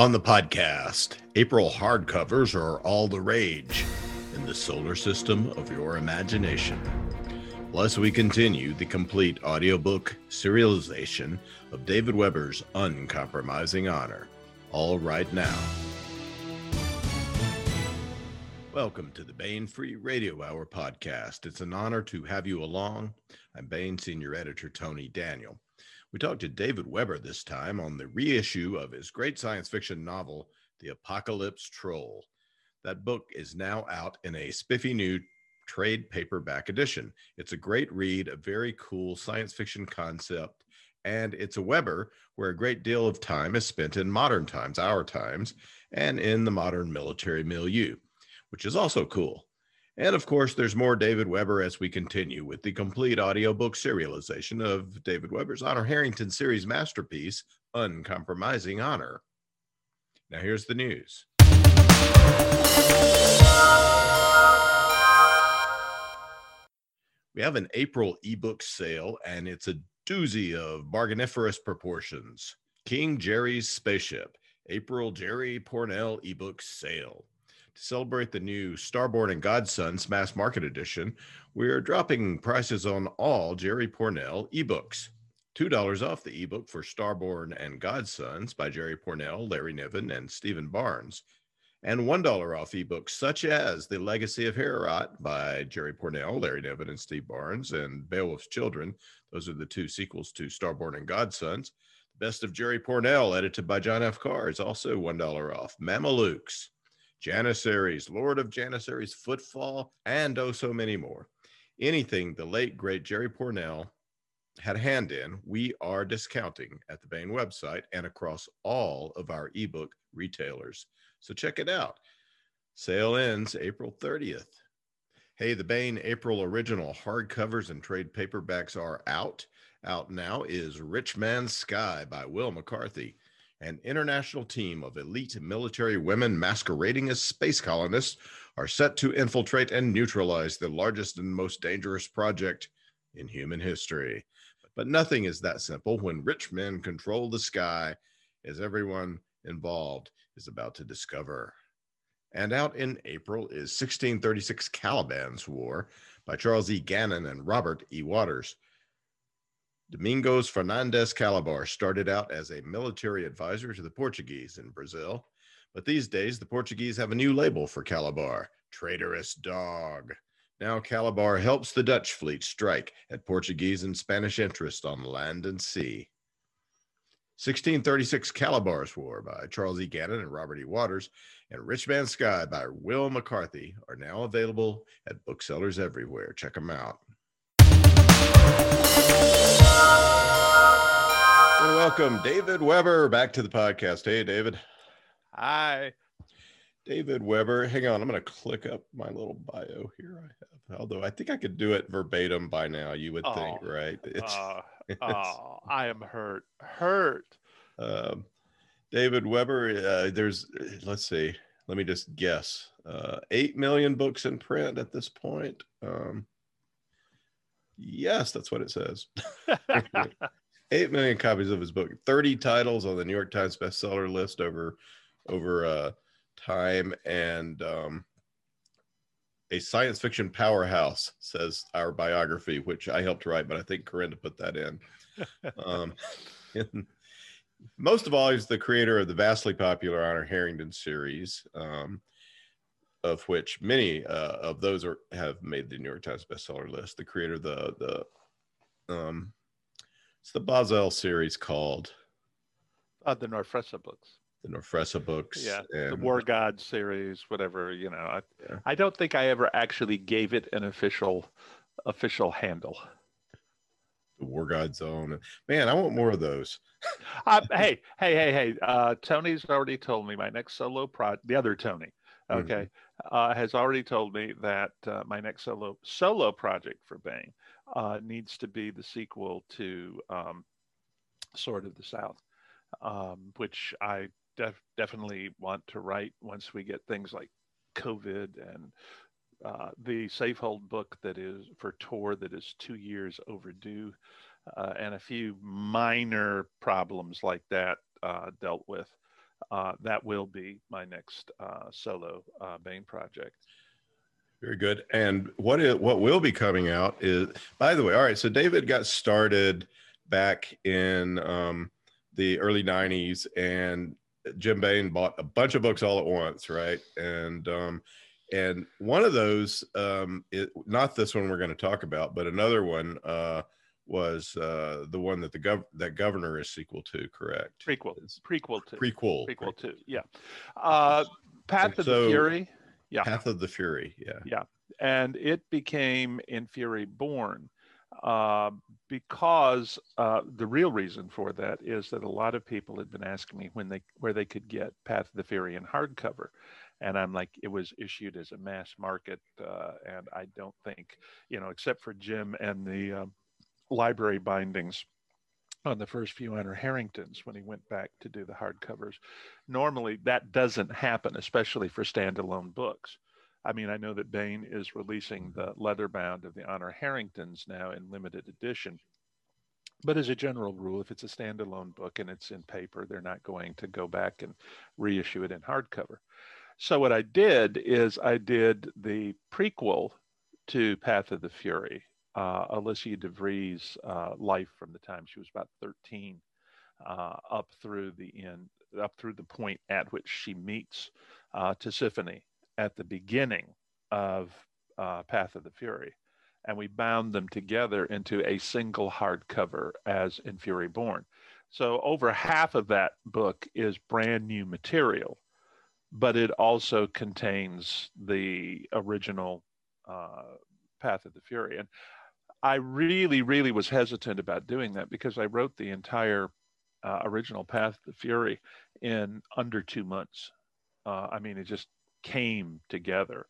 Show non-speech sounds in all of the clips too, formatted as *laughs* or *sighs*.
On the podcast, April hardcovers are all the rage in the solar system of your imagination. Plus, we continue the complete audiobook serialization of David Weber's Uncompromising Honor, all right now. Welcome to the Baen Free Radio Hour podcast. It's an honor to have you along. I'm Baen Senior Editor Tony Daniel. We talked to David Weber this time on the reissue of his great science fiction novel, The Apocalypse Troll. That book is now out in a spiffy new trade paperback edition. It's a great read, a very cool science fiction concept, and it's a Weber where a great deal of time is spent in modern times, our times, and in the modern military milieu, which is also cool. And of course, there's more David Weber as we continue with the complete audiobook serialization of David Weber's Honor Harrington series masterpiece, Uncompromising Honor. Now, here's the news. We have an April ebook sale, and it's a doozy of bargainiferous proportions. King Jerry's Spaceship, April Jerry Pournelle ebook sale. To celebrate the new Starborn and Godsons mass market edition, we are dropping prices on all Jerry Pournelle ebooks. $2 off the ebook for Starborn and Godsons by Jerry Pournelle, Larry Niven, and Stephen Barnes, and $1 off ebooks such as The Legacy of Heorot by Jerry Pournelle, Larry Niven, and Steve Barnes, and Beowulf's Children. Those are the two sequels to Starborn and Godsons. The Best of Jerry Pournelle, edited by John F. Carr, is also $1 off. Mamelukes, Janissaries, Lord of Janissaries, Footfall, and oh, so many more. Anything the late, great Jerry Pournelle had a hand in, we are discounting at the Baen website and across all of our ebook retailers. So check it out. Sale ends April 30th. Hey, the Baen April original hardcovers and trade paperbacks are out. Out now is Rich Man's Sky by Wil McCarthy an international team of elite military women masquerading as space colonists are set to infiltrate and neutralize the largest and most dangerous project in human history. But nothing is that simple when rich men control the sky, as everyone involved is about to discover. And out in April is 1636 Calabar's War by Charles E. Gannon and Robert E. Waters. Domingos Fernandes Calabar started out as a military advisor to the Portuguese in Brazil, but these days the Portuguese have a new label for Calabar traitorous dog. Now Calabar helps the Dutch fleet strike at Portuguese and Spanish interest on land and sea. 1636 Calabar's War by Charles E. Gannon and Robert E. Waters and Rich Man's Sky by Wil McCarthy are now available at booksellers everywhere. Check them out. Welcome David Weber back to the podcast. Hey, David. Hi. David Weber. Hang on, I'm going to click up my little bio here. I have, although I think I could do it verbatim by now. You would oh, think, right? *laughs* It's, uh, it's oh, I am hurt, hurt. Um, David Weber. Uh, there's, let's see. Let me just guess. Uh, Eight million books in print at this point. Um, yes, that's what it says. *laughs* 8 million copies of his book 30 titles on the new york times bestseller list over over uh, time and um, a science fiction powerhouse says our biography which i helped write but i think corinda put that in *laughs* um, most of all he's the creator of the vastly popular honor harrington series um, of which many uh, of those are have made the new york times bestseller list the creator of the the um, it's the Bahzell series called uh, the Norfressa books. The Norfressa books. Yeah, and, the War God series, whatever. You know, I, yeah. I don't think I ever actually gave it an official official handle. The War God Zone. Man, I want more of those. uh, *laughs* hey, hey, hey, hey. Uh, Tony's already told me my next solo project, the other Tony. Okay, mm-hmm. uh, has already told me that uh, my next solo solo project for Baen uh, needs to be the sequel to um, Sword of the South, um, which I def- definitely want to write once we get things like COVID and uh, the Safehold book that is for tour that is two years overdue, uh, and a few minor problems like that uh, dealt with. Uh, that will be my next uh, solo uh, Baen project. Very good. And what is, what will be coming out is, by the way, all right. So David got started back in um, the early '90s, and Jim Baen bought a bunch of books all at once, right? And um, and one of those, um, it, not this one we're going to talk about, but another one uh, was uh, the one that the gov- that governor is sequel to, correct? Prequel. Prequel to. Prequel. Prequel to. Yeah. Uh, Path of so, the Fury. Yeah. Path of the Fury. Yeah. Yeah, and it became in Fury Born. Uh, because uh, the real reason for that is that a lot of people had been asking me when they where they could get Path of the Fury in hardcover, and I'm like, it was issued as a mass market, uh, and I don't think, you know, except for Jim and the um, library bindings on the first few Honor Harringtons when he went back to do the hardcovers. Normally, that doesn't happen, especially for standalone books. I mean, I know that Baen is releasing mm-hmm. the leather bound of the Honor Harringtons now in limited edition. But as a general rule, if it's a standalone book and it's in paper, they're not going to go back and reissue it in hardcover. So what I did is I did the prequel to Path of the Fury, uh, Alicia DeVries' uh, life from the time she was about 13 uh, up through the end, up through the point at which she meets uh, Tisiphone at the beginning of uh, Path of the Fury. And we bound them together into a single hardcover as in Fury Born. So over half of that book is brand new material but it also contains the original uh, Path of the Fury. And I really, really was hesitant about doing that because I wrote the entire uh, original Path of the Fury in under two months. Uh, I mean, it just came together.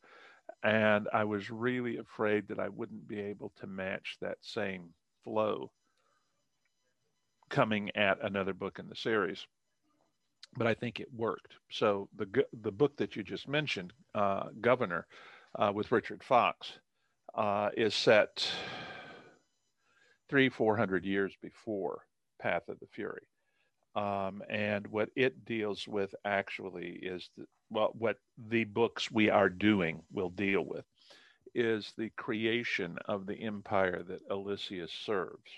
And I was really afraid that I wouldn't be able to match that same flow coming at another book in the series but I think it worked. So the the book that you just mentioned, uh, Governor, uh, with Richard Fox, uh, is set three four hundred years before Path of the Fury, um, and what it deals with actually is the, well, what the books we are doing will deal with is the creation of the empire that Alicia serves.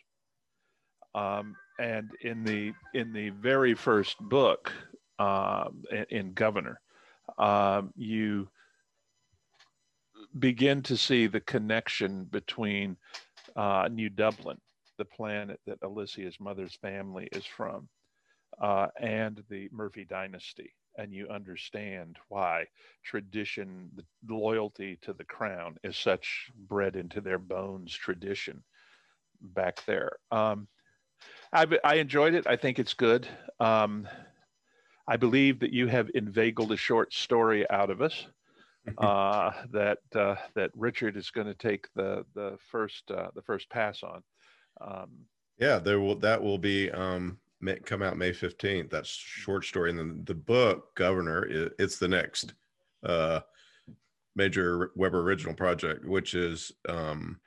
Um, and in the in the very first book, um, in, in, Governor, um, you begin to see the connection between uh, New Dublin, the planet that Alicia's mother's family is from, uh, and the Murphy dynasty. And you understand why tradition, the loyalty to the crown is such bred into their bones tradition back there. Um, I, I enjoyed it. I think it's good. Um, I believe that you have inveigled a short story out of us. *laughs* Uh, that uh, that Richard is going to take the the first uh, the first pass on. Um, yeah, there will that will be um, may, come out May fifteenth. That's short story, and then the book Governor it, it's the next uh, major Weber original project, which is um,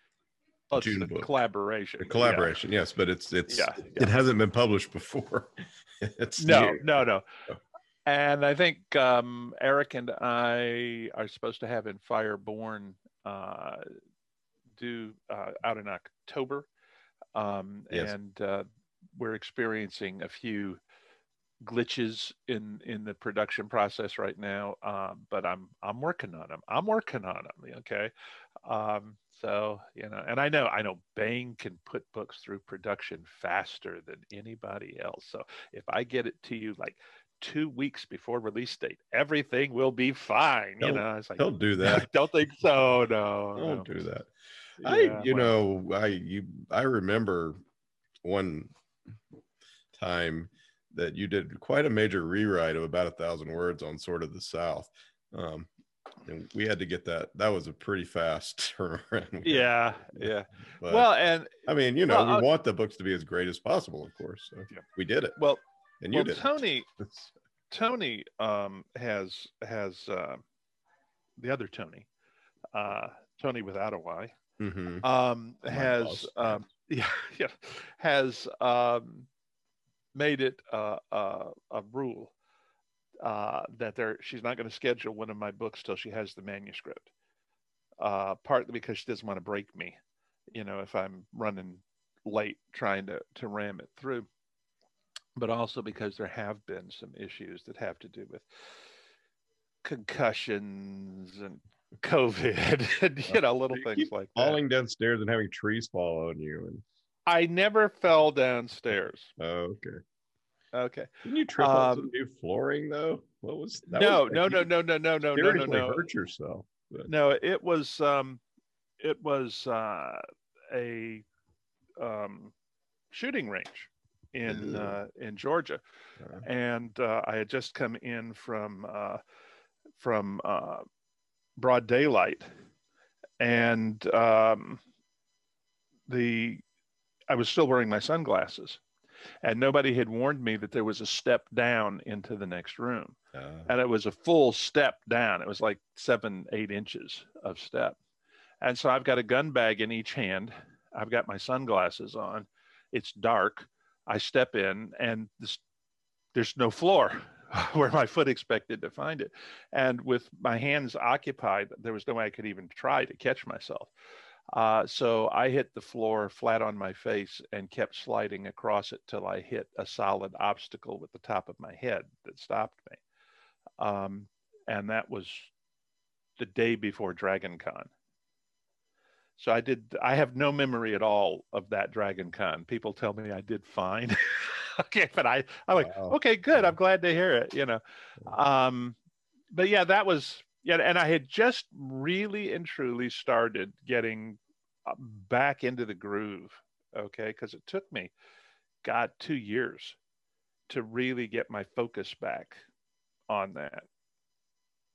Oh, June book. collaboration. A collaboration, yeah. yes, but it's it's yeah, yeah. it hasn't been published before. *laughs* it's no, new. no, no. And I think um, Eric and I are supposed to have in Fireborn uh, due uh, out in October, um, yes. and uh, we're experiencing a few glitches in in the production process right now. Um, but I'm I'm working on them. I'm working on them. Okay. Um, so, you know, and I know, I know Baen can put books through production faster than anybody else. So if I get it to you like two weeks before release date, everything will be fine. Don't, you know, it's like, don't do that. I *laughs* don't think so. *laughs* No, don't no. do that. Yeah, I, you well, know, I, you, I remember one time that you did quite a major rewrite of about a thousand words on Sword of the South. Um, and we had to get that. That was a pretty fast *laughs* turnaround. yeah, yeah. But, well, and I mean, you know, well, we want the books to be as great as possible, of course. So yeah. we did it. Well, and you well, did. Tony, *laughs* Tony um, has has uh, the other Tony uh, Tony without a Y, Mhm. um, has um, *laughs* yeah, yeah, has um, made it uh, uh, a rule uh, that there she's not going to schedule one of my books till she has the manuscript. Uh, partly because she doesn't want to break me, you know, if I'm running late trying to to ram it through, but also because there have been some issues that have to do with concussions and COVID *laughs* and you know little You things like that. Falling downstairs and having trees fall on you. And I never fell downstairs. oh, okay. Okay. Didn't you trip on some Um, new flooring though? What was that? No, was no, no, no, no, no, no, no, no, no. Hurt yourself. But, No, it was um it was uh a um shooting range in uh in Georgia. uh, And uh I had just come in from uh from uh broad daylight and um the I was still wearing my sunglasses and nobody had warned me that there was a step down into the next room uh, and it was a full step down. It was like seven, eight inches of step. And so I've got a gun bag in each hand. I've got my sunglasses on. It's dark. I step in, and this, there's no floor *laughs* where my foot expected to find it. And with my hands occupied, there was no way I could even try to catch myself. Uh, so I hit the floor flat on my face and kept sliding across it till I hit a solid obstacle with the top of my head that stopped me um, and that was the day before Dragon Con. So I did. I have no memory at all of that Dragon Con. People tell me I did fine. *laughs* okay, but I I'm like, Wow. okay, good. I'm glad to hear it. You know, um, but yeah, that was yeah, and I had just really and truly started getting uh, back into the groove. Okay, because it took me, God, two years to really get my focus back on that.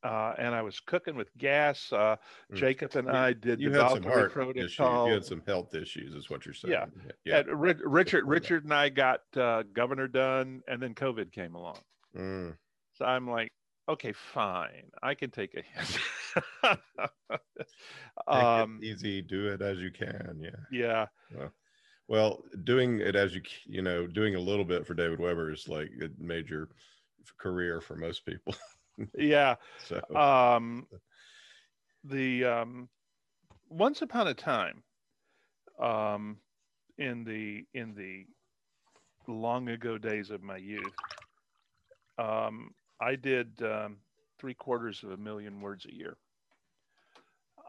Uh, and I was cooking with gas. Uh, Mm. Jacob and I did you had some heart issues. You had some health issues, is what you're saying. Yeah. yeah. Richard. Richard and I got uh, governor done, and then COVID came along. Mm. So I'm like, okay, fine, I can take a hit. *laughs* Um, easy. Do it as you can. Yeah. yeah, Well, doing it as you you know, doing a little bit for David Weber is like a major career for most people. *laughs* yeah. *laughs* So um, the um, once upon a time um, in the in the long ago days of my youth um, i did um, three quarters of a million words a year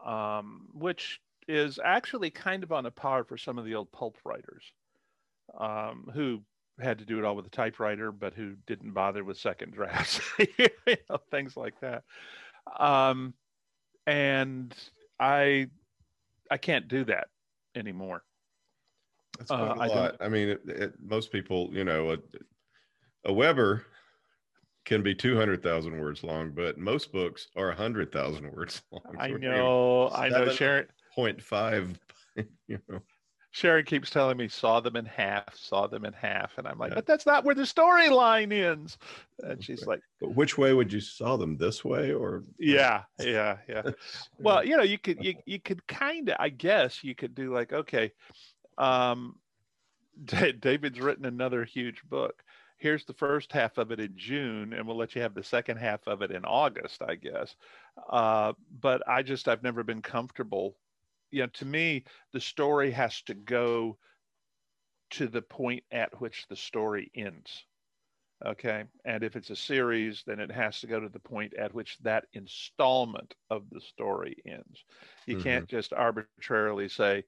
um, which is actually kind of on a par for some of the old pulp writers um, who had to do it all with a typewriter, but who didn't bother with second drafts, *laughs* you know, things like that. Um, and I, I can't do that anymore. that's quite uh, a I lot. I mean, it, it, most people, you know, a, a Weber can be 200,000 words long, but most books are 100,000 words *laughs* long. I know, I know. Sharon, 0.5, *laughs* you know. Sharon keeps telling me saw them in half, saw them in half, and I'm like, Yeah. but that's not where the storyline ends. And she's Okay. like, But which way would you saw them? This way or? yeah, yeah, yeah. *laughs* well you know you could you, you could kind of i guess you could do like okay um *laughs* Da- david's written another huge book here's the first half of it in june and we'll let you have the second half of it in august i guess uh but i just i've never been comfortable you know to me the story has to go to the point at which the story ends okay and if it's a series then it has to go to the point at which that installment of the story ends you Mhm. can't just arbitrarily say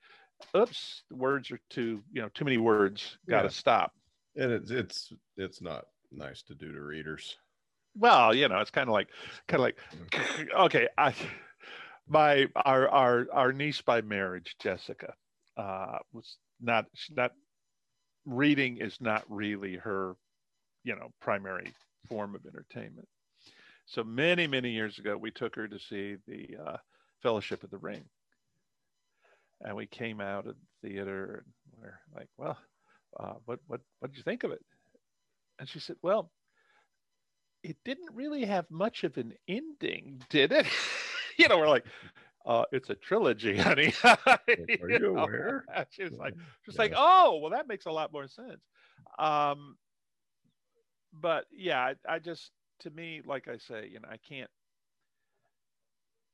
oops the words are too you know too many words got to Yeah. stop and it's it's it's not nice to do to readers. well you know it's kind of like kind of like *laughs* okay i my our our our niece by marriage jessica uh was not she's not reading is not really her you know primary form of entertainment. So many many years ago we took her to see the uh, fellowship of the ring. And we came out of the theater and we're like well uh, what what what did you think of it? And she said well it didn't really have much of an ending did it *laughs* *laughs* you know we're like uh, it's a trilogy, *laughs* honey. *laughs* Are you, know? aware? She was like, just yeah. like, oh, well, that makes a lot more sense. Um, but yeah, I, I just, to me, like I say, you know, I can't.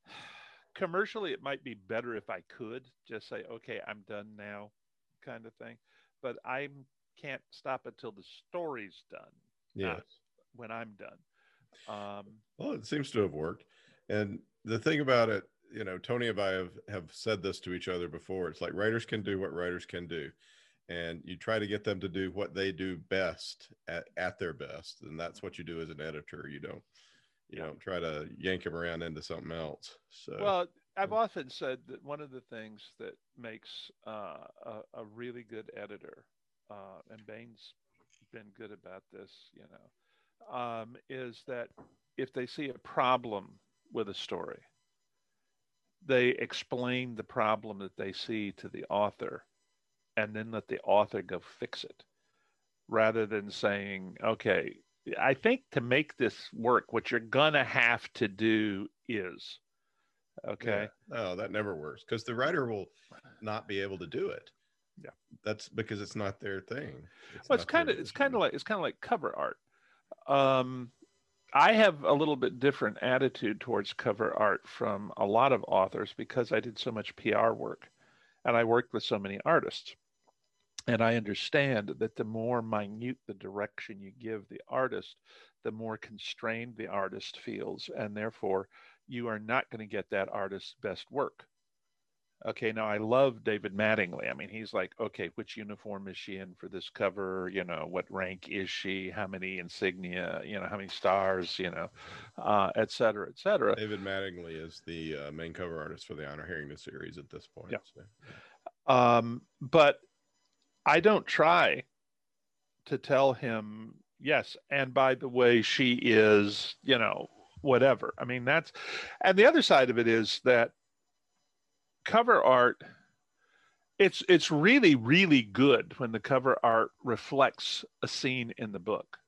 *sighs* Commercially, it might be better if I could just say, okay, I'm done now, kind of thing. But I can't stop until the story's done. Yes. When I'm done. Um, well, it seems to have worked. And the thing about it, you know, Tony and I have, have said this to each other before. It's like writers can do what writers can do. And you try to get them to do what they do best at, at their best. And that's what you do as an editor. You don't, you yeah. don't try to yank them around into something else. So, well, I've often said that one of the things that makes uh, a, a, really good editor, uh, and Baen's been good about this, you know, um, is that if they see a problem with a story, they explain the problem that they see to the author and then let the author go fix it rather than saying, okay, I think to make this work, what you're going to have to do is. Okay. Yeah. No, that never works because the writer will not be able to do it. Yeah. That's because it's not their thing. It's well, it's kind of it's kind of like it's kind of like cover art. Um, I have a little bit different attitude towards cover art from a lot of authors because I did so much PR work and I worked with so many artists. And I understand that the more minute the direction you give the artist, the more constrained the artist feels. And therefore, you are not going to get that artist's best work. Okay, now I love David Mattingly. I mean, he's like, okay, which uniform is she in for this cover? You know, what rank is she? How many insignia? You know, how many stars? You know, uh, et cetera, et cetera. David Mattingly is the uh, main cover artist for the Honor Harrington series at this point. Yeah. So. Um, but I don't try to tell him, yes, and by the way, she is, you know, whatever. I mean, that's, and the other side of it is that cover art it's it's really really good when the cover art reflects a scene in the book.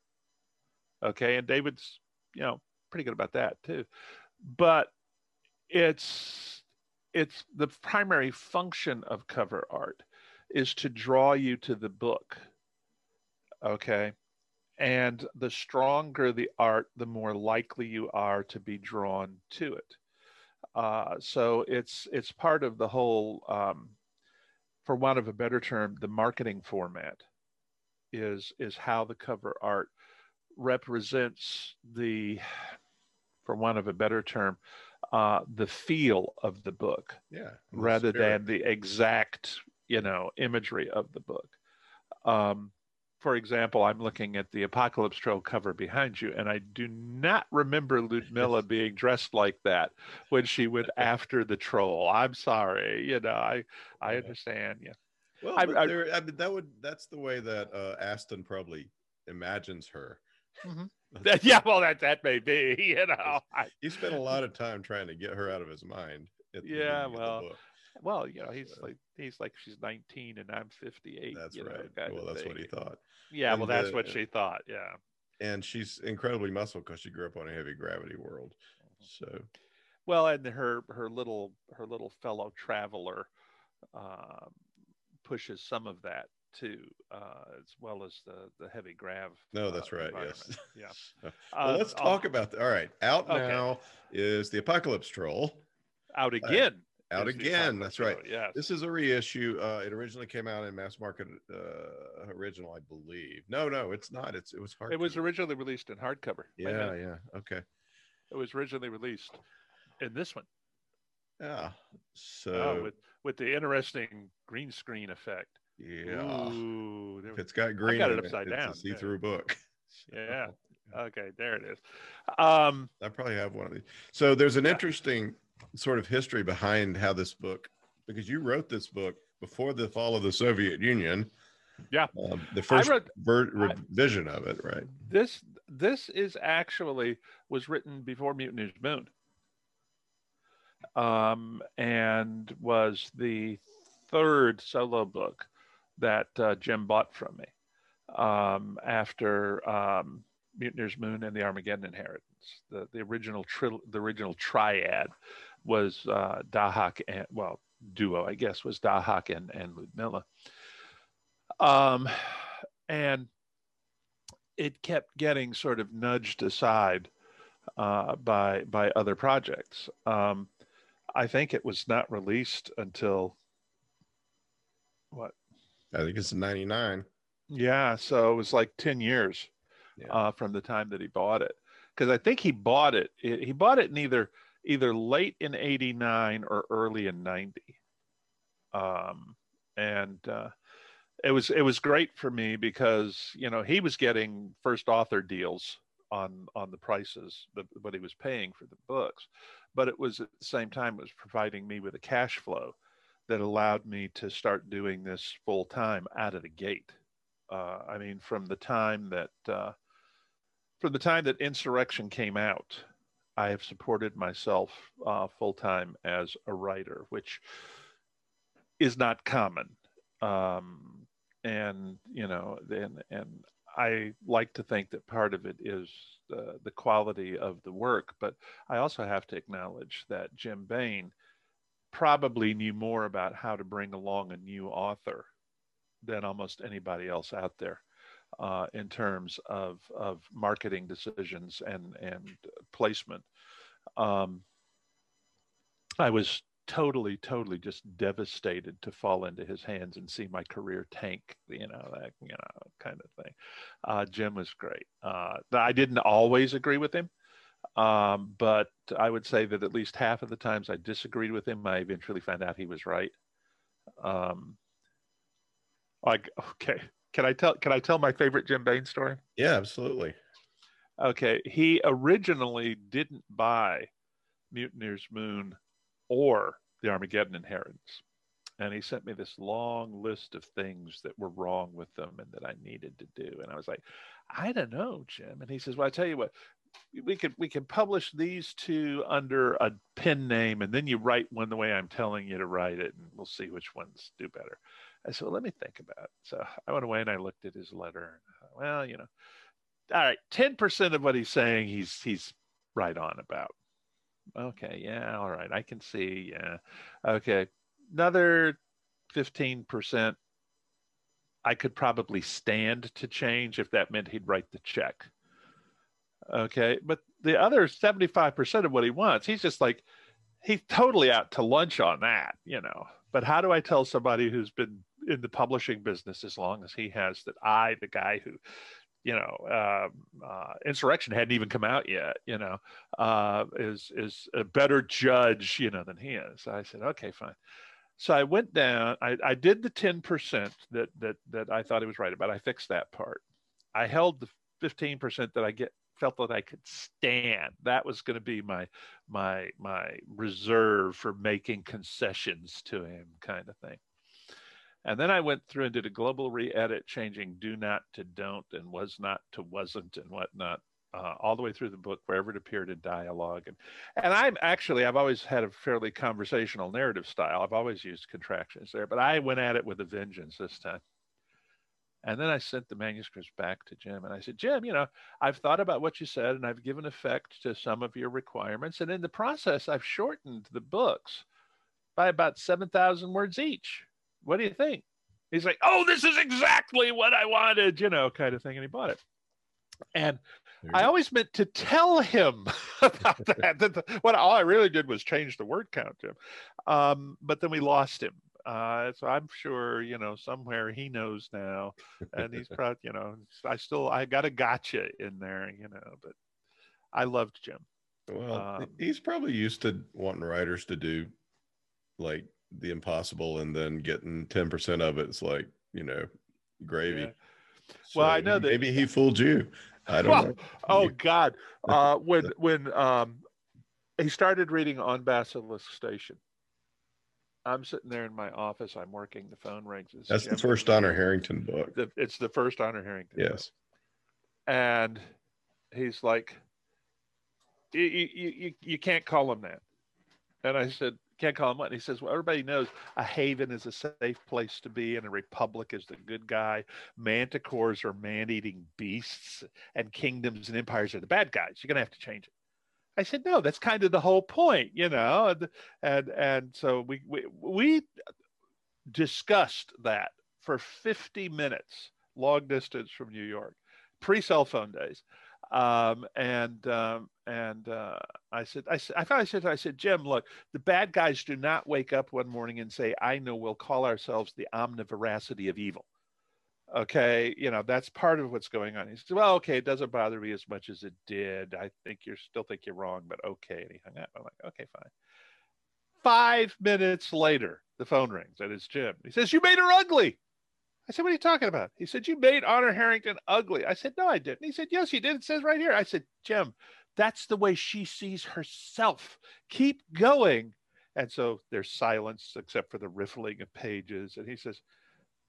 Okay and david's you know pretty good about that too. But it's it's the primary function of cover art is to draw you to the book okay? And the stronger the art the more likely you are to be drawn to it uh, so it's it's part of the whole, um, for want of a better term, the marketing format is is how the cover art represents the, for want of a better term, uh, the feel of the book. Yeah. Rather than the exact, you know, imagery of the book. Um, for example, I'm looking at the Apocalypse Troll cover behind you, and I do not remember Ludmilla being dressed like that when she went *laughs* after the troll. I'm sorry, you know, I I understand. Yeah. Well, I, I, there, I mean, that would that's the way that uh, Ashton probably imagines her. Mm-hmm. *laughs* yeah, well, that that may be. *laughs* You know, he spent a lot of time trying to get her out of his mind. yeah, well, well, you know, he's like he's like she's 19 and I'm 58. That's right. Know, well, that's thing. what he thought. Yeah, and well, that's the, what she thought. Yeah. And she's incredibly muscle because she grew up on a heavy gravity world. Mm-hmm. So. Well, and her her little her little fellow traveler uh, pushes some of that too, uh, as well as the the heavy grav. No, that's uh, right. Yes. *laughs* Yeah. well, let's uh, talk about that. All right, out okay. now is the Apocalypse Troll. Out again out again. That's right. Yeah. This is a reissue. Uh, it originally came out in mass market uh, original, I believe. No, no, it's not. It's it was hard. It was originally released in hardcover. Yeah, yeah. Okay. It was originally released in this one. Yeah. So oh, with with the interesting green screen effect. Yeah. Ooh, if it's got green, I got it upside it, down. It's a see-through yeah. book. *laughs* yeah. Okay, there it is. Um, I probably have one of these. So there's an yeah. interesting sort of history behind how this book, because you wrote this book before the fall of the Soviet Union. Yeah, um, the first wrote, ver- revision I, of it, right? This this is actually was written before Mutiny's Moon, um, and was the third solo book that uh, Jim bought from me um, after um, Mutineer's Moon and the Armageddon Inheritance, the the original tri- the original triad was uh, Dahak and well duo I guess was Dahak and and Ludmilla. Um, and it kept getting sort of nudged aside uh, by by other projects. Um, I think it was not released until what? I think it's '99. Yeah, so it was like ten years yeah. uh, from the time that he bought it, because I think he bought it. He bought it in either either late in '89 or early in '90. Um, and uh, it was it was great for me because you know he was getting first author deals on on the prices that what he was paying for the books but it was at the same time it was providing me with a cash flow that allowed me to start doing this full time out of the gate uh, i mean from the time that uh, from the time that insurrection came out i have supported myself uh, full time as a writer which is not common. Um, and you know and and I like to think that part of it is the, the quality of the work, but I also have to acknowledge that Jim Baen probably knew more about how to bring along a new author than almost anybody else out there uh, in terms of, of marketing decisions and, and placement. Um, I was totally, totally just devastated to fall into his hands and see my career tank, you know, that, you know, kind of thing. Uh, Jim was great. Uh, I didn't always agree with him, um, but I would say that at least half of the times I disagreed with him, I eventually found out he was right. Um, like, *laughs* okay, can I tell? Can I tell my favorite Jim Baen story? Yeah, absolutely. Okay, he originally didn't buy Mutineer's Moon or the Armageddon Inheritance. And he sent me this long list of things that were wrong with them and that I needed to do. And I was like, I don't know, Jim. And he says, Well, I tell you what, we could we can publish these two under a pen name and then you write one the way I'm telling you to write it and we'll see which ones do better. I said, well, let me think about it. So I went away and I looked at his letter. Uh, well, you know, all right, 10% of what he's saying he's he's right on about okay, yeah, all right, I can see, yeah, okay, another fifteen percent. I could probably stand to change if that meant he'd write the check. Okay, but the other seventy-five percent of what he wants, he's just like, he's totally out to lunch on that, you know. But how do I tell somebody who's been in the publishing business as long as he has that I, the guy who you know, uh, uh, insurrection hadn't even come out yet, you know, uh, is is a better judge, you know, than he is. I said, okay, fine. So I went down. I, I did the ten percent that that that I thought he was right about. I fixed that part. I held the fifteen percent that I get felt that I could stand. That was going to be my my my reserve for making concessions to him, kind of thing. And then I went through and did a global re-edit, changing do not to don't and was not to wasn't and whatnot, uh, all the way through the book, wherever it appeared in dialogue. And, and I'm actually, I've always had a fairly conversational narrative style. I've always used contractions there, but I went at it with a vengeance this time. And then I sent the manuscripts back to Jim and I said, Jim, you know, I've thought about what you said and I've given effect to some of your requirements. And in the process, I've shortened the books by about 7,000 words each what do you think? He's like, oh, this is exactly what I wanted, you know, kind of thing. And he bought it. And I always meant to tell him *laughs* about that. that what all I really did was change the word count to him. Um, but then we lost him. Uh, so I'm sure, you know, somewhere he knows now. And he's *laughs* probably, you know, I still, I got a gotcha in there, you know, but I loved Jim. Well, um, he's probably used to wanting writers to do like the impossible and then getting 10% of it. It's like, you know, gravy. Yeah. So well, I know that maybe he fooled you. I don't well, know. Oh God. *laughs* Uh, when, when, um, he started reading on Basilisk Station. I'm sitting there in my office. I'm working. The phone rings. It's That's Jim. the first Honor Harrington book. The, it's the first Honor Harrington. Yes. Book. And he's like, you, you, you, you can't call him that. And I said, can't call him what. He says, well, everybody knows a haven is a safe place to be, and a republic is the good guy. Manticores are man-eating beasts, and kingdoms and empires are the bad guys. You're gonna have to change it. I said, no, that's kind of the whole point, you know. And and, and so we, we we discussed that for 50 minutes, long distance from New York, pre cell phone days. Um, and um, and uh, I said, I, I finally said, I said, Jim, look, the bad guys do not wake up one morning and say, I know we'll call ourselves the omnivoracity of evil. Okay, you know that's part of what's going on. He said, "Well, okay, it doesn't bother me as much as it did. I think you're still think you're wrong, but okay." And he hung up. I'm like, "Okay, fine." Five minutes later, the phone rings and it's Jim. He says, "You made her ugly." I said, What are you talking about? He said, You made Honor Harrington ugly. I said, No, I didn't. He said, Yes, you did. It says right here. I said, Jim, that's the way she sees herself. Keep going. And so there's silence except for the riffling of pages. And he says,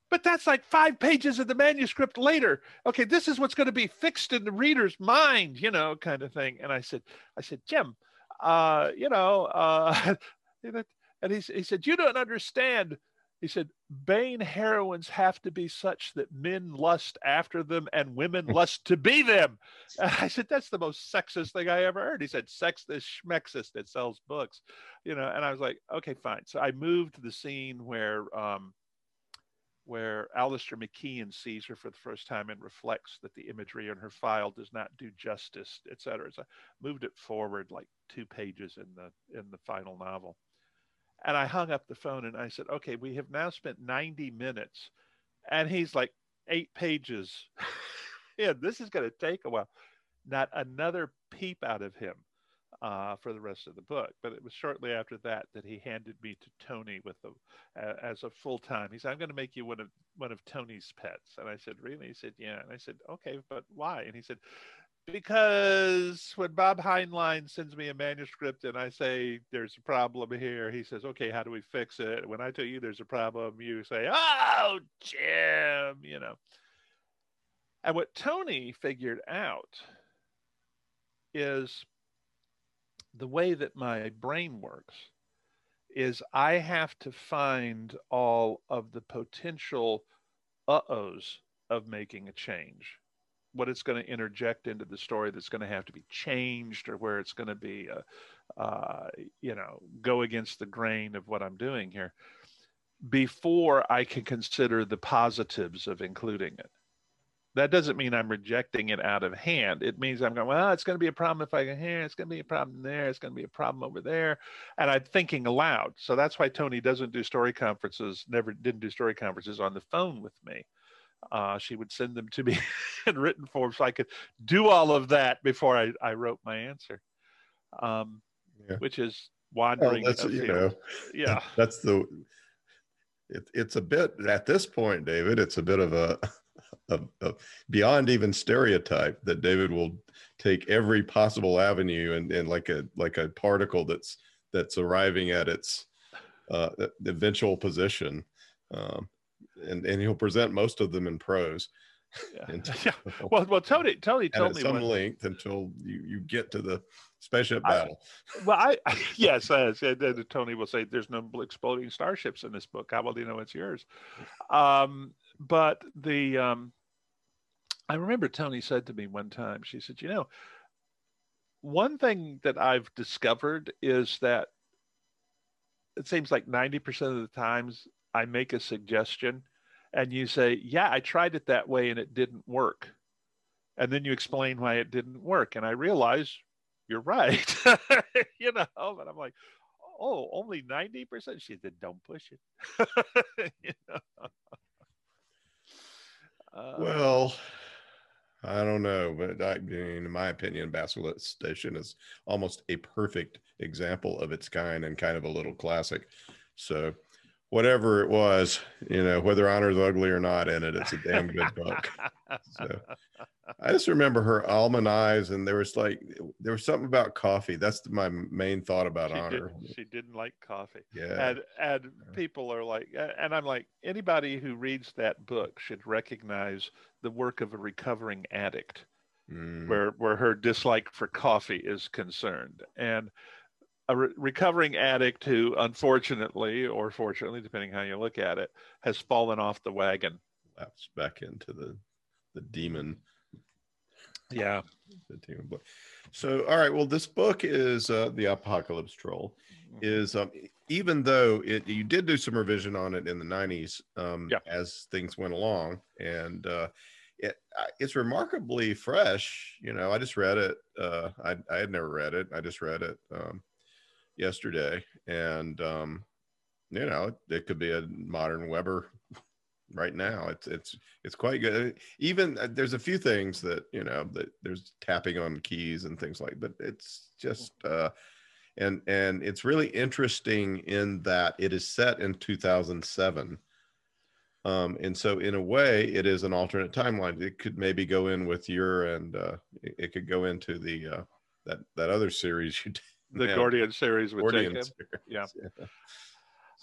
But that's like five pages of the manuscript later. Okay, this is what's going to be fixed in the reader's mind, you know, kind of thing. And I said, I said, Jim, uh, you know, uh, *laughs* and he, he said, You don't understand he said, Baen heroines have to be such that men lust after them and women *laughs* lust to be them. And *laughs* I said, That's the most sexist thing I ever heard. He said, Sex this schmexist that sells books. You know, and I was like, Okay, fine. So I moved to the scene where um, where Alistair McKeon sees her for the first time and reflects that the imagery in her file does not do justice, et cetera. So I moved it forward like two pages in the in the final novel. And I hung up the phone and I said, okay, we have now spent 90 minutes. And he's like, eight pages. *laughs* yeah, this is going to take a while. Not another peep out of him uh, for the rest of the book. But it was shortly after that that he handed me to Tony with a, as a full time. He said, "I'm going to make you one of one of Tony's pets." And I said, "Really?" He said, "Yeah." And I said, "Okay, but why?" And he said, because when Bob Heinlein sends me a manuscript and I say there's a problem here, he says, "Okay, how do we fix it?" When I tell you there's a problem, you say, "Oh, Jim," you know. And what Tony figured out is the way that my brain works is I have to find all of the potential uh-ohs of making a change what it's going to interject into the story that's going to have to be changed or where it's going to be uh, uh, you know go against the grain of what i'm doing here before i can consider the positives of including it. That doesn't mean i'm rejecting it out of hand. It means i'm going well it's going to be a problem if i can here it's going to be a problem there it's going to be a problem over there and i'm thinking aloud. So that's why tony doesn't do story conferences never didn't do story conferences on the phone with me uh, she would send them to me *laughs* in written form so I could do all of that before I, I wrote my answer, um, yeah. which is wandering. Well, that's, you know, yeah, *laughs* that's the, it, it's a bit at this point, David, it's a bit of a, *laughs* a, a, beyond even stereotype that David will take every possible avenue and, and like a, like a particle that's, that's arriving at its uh, eventual position. Um, and and he'll present most of them in prose. Yeah. *laughs* *laughs* yeah. Well, well, Tony, Tony told at me some when, length until you you get to the spaceship battle. I, *laughs* well, I, I yes, and Tony will say, "There's no exploding starships in this book. How well do you know it's yours?" Um, but the um, I remember Tony said to me one time. She said, "You know, one thing that I've discovered is that it seems like 90% of the times I make a suggestion and you say, Yeah, I tried it that way and it didn't work. And then you explain why it didn't work. And I realize you're right, *laughs* you know, but I'm like, Oh, only 90%. She said, Don't push it. *laughs* you know? uh, well, I don't know, but I in my opinion, Basilisk Station is almost a perfect example of its kind and kind of a little classic. So whatever it was, you know, whether honor's ugly or not in it, it's a damn good book. So I just remember her almond eyes, and there was like there was something about coffee. That's my main thought about she honor. Did, she didn't like coffee. Yeah, and and people are like, and I'm like, anybody who reads that book should recognize the work of a recovering addict, mm. where where her dislike for coffee is concerned, and a re- recovering addict who, unfortunately or fortunately, depending how you look at it, has fallen off the wagon. Lapsed back into the the demon. Yeah. The of Blake. So, all right. Well, this book is uh, the Apocalypse Troll. Mm-hmm. Is um, even though it you did do some revision on it in the '90s um, Yeah. as things went along, and uh, it it's remarkably fresh. You know, I just read it. Uh, I I had never read it. I just read it um, yesterday, and um, you know, it, it could be a modern Weber *laughs* right now. It's it's it's quite good. Even uh, there's a few things that you know that there's tapping on keys and things like, but it's just uh, and and it's really interesting in that it is set in 2007. Um, and so in a way, it is an alternate timeline. It could maybe go in with your and uh, it, it could go into the uh, that that other series *laughs* you did. The now, Gordian series with Jacob. series. Yeah.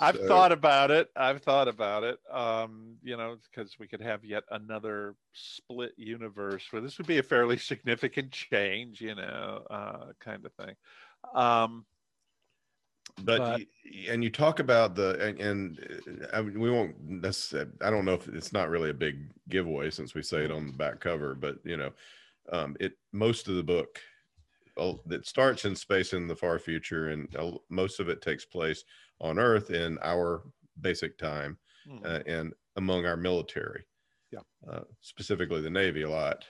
I've So- thought about it. I've thought about it. Um, you know, because we could have yet another split universe where this would be a fairly significant change, you know, uh, kind of thing. Um, but, But- and you talk about the and, and uh, I mean, we won't necessarily i don't know if it's not really a big giveaway since we say it on the back cover but you know um it most of the book well, it starts in space in the far future and uh, most of it takes place on earth in our basic time hmm. uh, and among our military Yeah. uh, specifically the navy a lot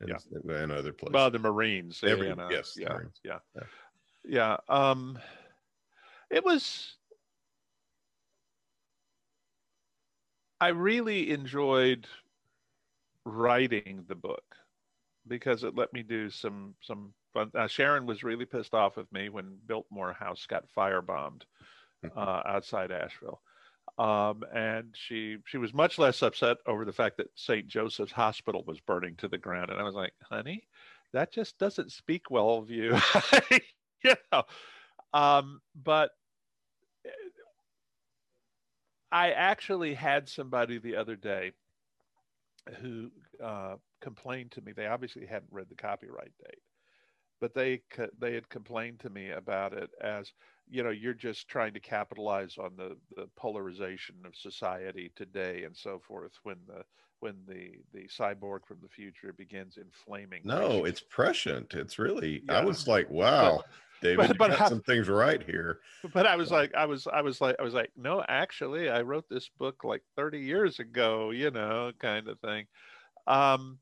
and, Yeah. and other places well, the Marines. Every- you know, yes, yeah, Marines. yeah, Yeah. yeah. Um, it was. I really enjoyed writing the book because it let me do some some Uh, Sharon was really pissed off with me when Biltmore House got firebombed uh, outside Asheville, um, and she she was much less upset over the fact that St. Joseph's Hospital was burning to the ground. And I was like, honey, that just doesn't speak well of you, *laughs* you know. Um, but eh, I actually had somebody the other day who uh, complained to me. They obviously hadn't read the copyright date, but they they had complained to me about it as you know you're just trying to capitalize on the the polarization of society today and so forth when the when the the cyborg from the future begins inflaming no it's prescient. It's really i was like wow david but- you but got how- some things right here. *laughs* But I was like, I was, I was like, I was like, no, actually, I wrote this book like 30 years ago, you know, kind of thing. Um,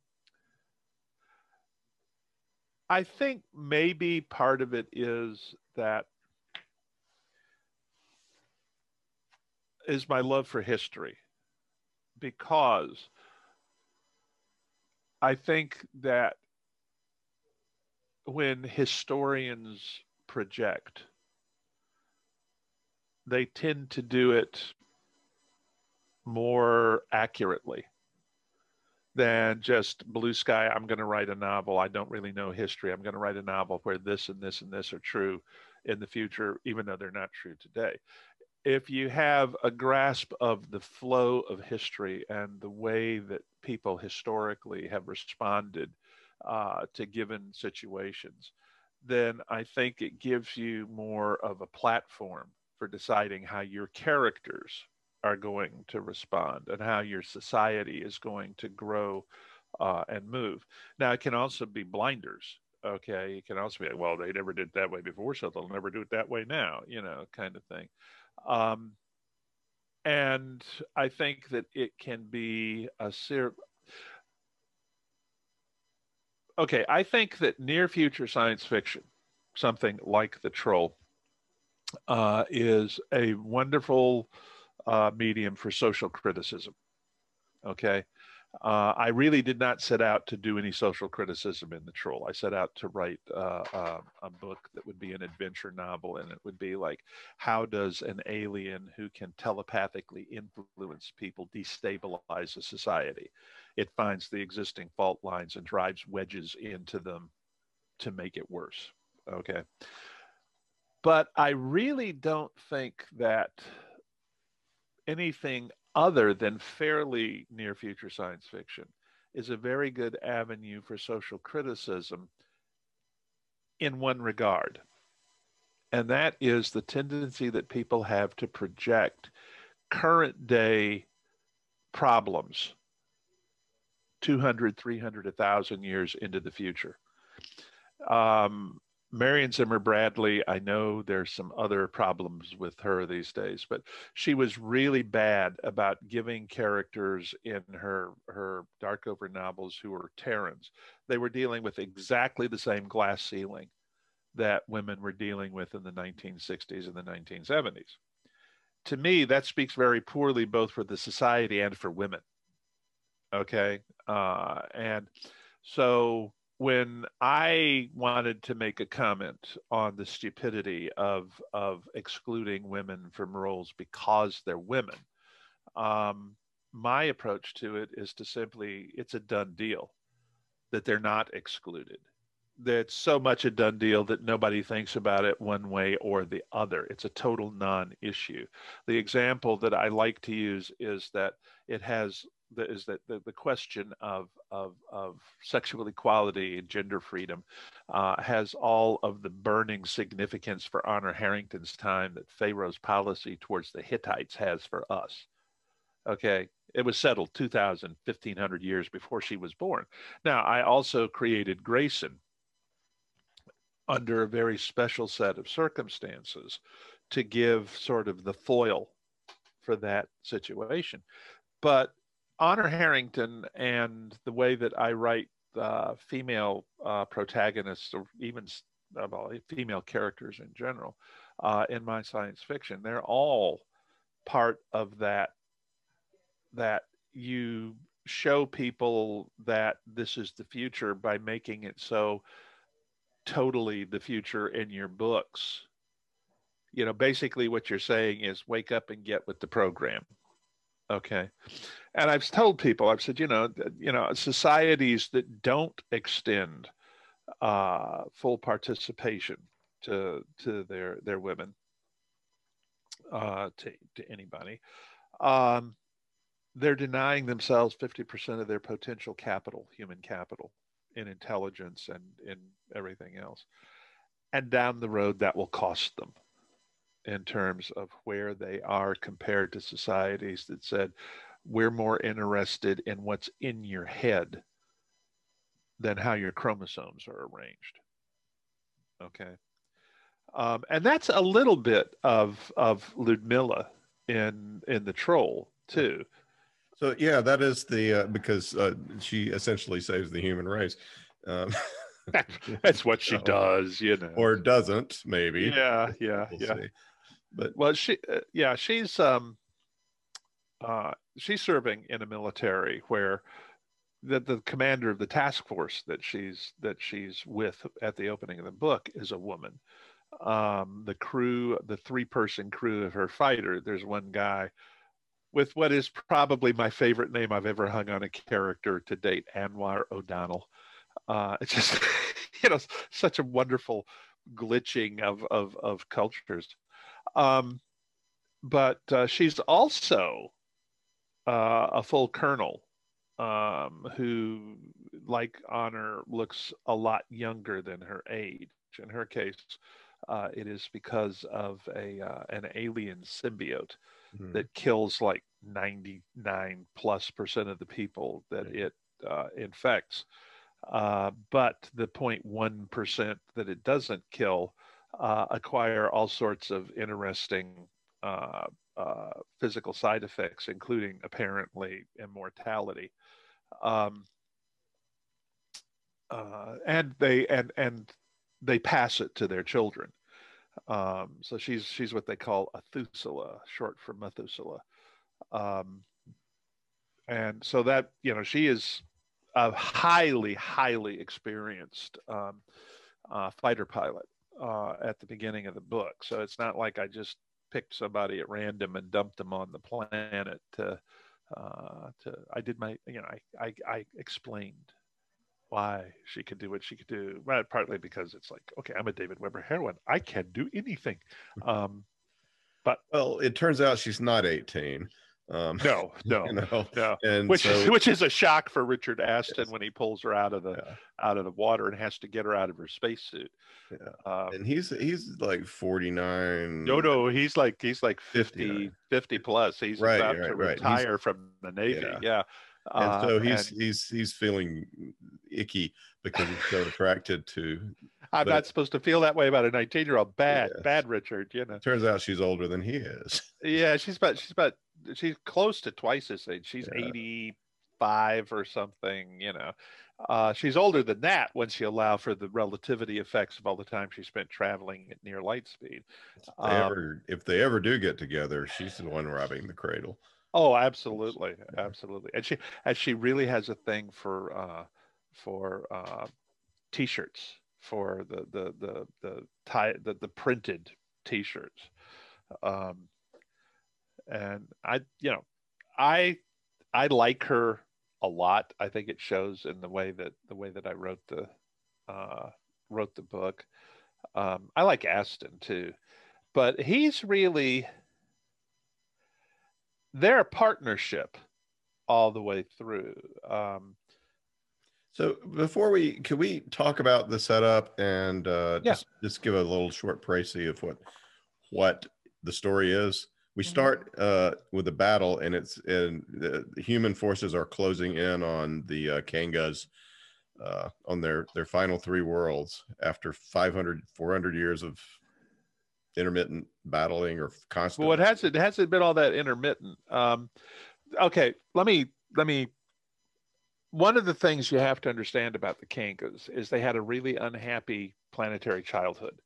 I think maybe part of it is that is my love for history. Because I think that when historians project, they tend to do it more accurately than just blue sky. I'm going to write a novel. I don't really know history. I'm going to write a novel where this and this and this are true in the future, even though they're not true today. If you have a grasp of the flow of history and the way that people historically have responded uh, to given situations, then I think it gives you more of a platform for deciding how your characters are going to respond and how your society is going to grow uh, and move. Now, it can also be blinders. Okay. It can also be, well, they never did that way before, so they'll never do it that way now, you know, kind of thing. Um, and I think that it can be a ser- okay. I think that near future science fiction, something like The Troll, uh, is a wonderful uh, medium for social criticism. Okay. Uh, I really did not set out to do any social criticism in The Troll. I set out to write uh, uh, a book that would be an adventure novel, and it would be like, how does an alien who can telepathically influence people destabilize a society? It finds the existing fault lines and drives wedges into them to make it worse. Okay. But I really don't think that anything other than fairly near future science fiction is a very good avenue for social criticism in one regard. And that is the tendency that people have to project current day problems 200, 300, 1,000 years into the future. Um, Marion Zimmer Bradley, I know there's some other problems with her these days, but she was really bad about giving characters in her her Darkover novels who were Terrans. They were dealing with exactly the same glass ceiling that women were dealing with in the 1960s and the 1970s. To me, that speaks very poorly both for the society and for women. Okay, uh, and so when I wanted to make a comment on the stupidity of of excluding women from roles because they're women, um, my approach to it is to simply it's a done deal that they're not excluded. That's so much a done deal that nobody thinks about it one way or the other. It's a total non-issue. The example that I like to use is that it has the, is that the, the question of, of, of sexual equality and gender freedom uh, has all of the burning significance for Honor Harrington's time that Pharaoh's policy towards the Hittites has for us. Okay, it was settled 2,000, 1,500 years before she was born. Now, I also created Grayson under a very special set of circumstances to give sort of the foil for that situation. But Honor Harrington and the way that I write uh, female uh, protagonists or even well, female characters in general uh, in my science fiction, they're all part of that that you show people that this is the future by making it so totally the future in your books. You know, basically what you're saying is wake up and get with the program. Okay. And I've told people, I've said, you know, you know, societies that don't extend uh, full participation to to their their women, uh, to to anybody, um, they're denying themselves fifty percent of their potential capital, human capital, in intelligence and in everything else, and down the road that will cost them in terms of where they are compared to societies that said we're more interested in what's in your head than how your chromosomes are arranged. Okay. Um, and that's a little bit of of Ludmilla in in the troll too. So yeah, that is the uh, because uh, she essentially saves the human race. Um, *laughs* that's what she *laughs* does, you know, or doesn't maybe. Yeah, yeah, we'll yeah. See. But well, she uh, yeah, she's um uh she's serving in a military where the, the commander of the task force that she's that she's with at the opening of the book is a woman. Um, the crew, the three person crew of her fighter, there's one guy with what is probably my favorite name I've ever hung on a character to date, Anwar O'Donnell. Uh, it's just, *laughs* you know, such a wonderful glitching of of, of cultures. Um, but uh, she's also uh, a full colonel um, who, like Honor, looks a lot younger than her age. In her case, uh, it is because of a uh, an alien symbiote mm-hmm. that kills like 99 plus percent of the people that mm-hmm. it uh, infects. Uh, but the 0.1 percent that it doesn't kill uh, acquire all sorts of interesting uh, uh, physical side effects, including apparently immortality. Um, uh, and they and and they pass it to their children. Um, so she's she's what they call a Thusula, short for Methuselah. Um, and so that you know she is a highly highly experienced um, uh, fighter pilot uh, at the beginning of the book. So it's not like I just picked somebody at random and dumped them on the planet to uh, to I did my you know I I, I explained why she could do what she could do partly because it's like okay I'm a David Weber heroine. I can do anything. Um but well it turns out she's not 18 um, no, *laughs* no, you know? no. And which so, is, which is a shock for Richard Ashton yes. when he pulls her out of the yeah. out of the water and has to get her out of her spacesuit. Yeah. Um, and he's he's like 49. No, no, he's like he's like 50, 50 plus. He's right, about right, to right. retire he's, from the Navy. Yeah. yeah. And so he's and, he's he's feeling icky because he's so attracted to *laughs* i'm not supposed to feel that way about a 19 year old bad yes. bad richard you know turns out she's older than he is *laughs* yeah she's about she's about she's close to twice his age she's yeah. 85 or something you know uh, she's older than that when she allow for the relativity effects of all the time she spent traveling at near light speed. If they, um, ever, if they ever do get together, she's the one robbing the cradle. Oh, absolutely, absolutely. And she and she really has a thing for uh, for uh, t-shirts for the the the the tie the, the printed t-shirts. Um, and I you know I I like her a lot. I think it shows in the way that the way that I wrote the uh, wrote the book. Um, I like Ashton too, but he's really they're partnership all the way through. Um, so before we can we talk about the setup and uh, yeah. just just give a little short précis of what what the story is. We mm-hmm. start uh, with a battle, and it's and the human forces are closing in on the uh, Kangas uh, on their their final three worlds after 500 400 years of intermittent battling or constant? Well, it hasn't it hasn't been all that intermittent. Um, okay, let me let me. One of the things you have to understand about the Kangas is they had a really unhappy planetary childhood,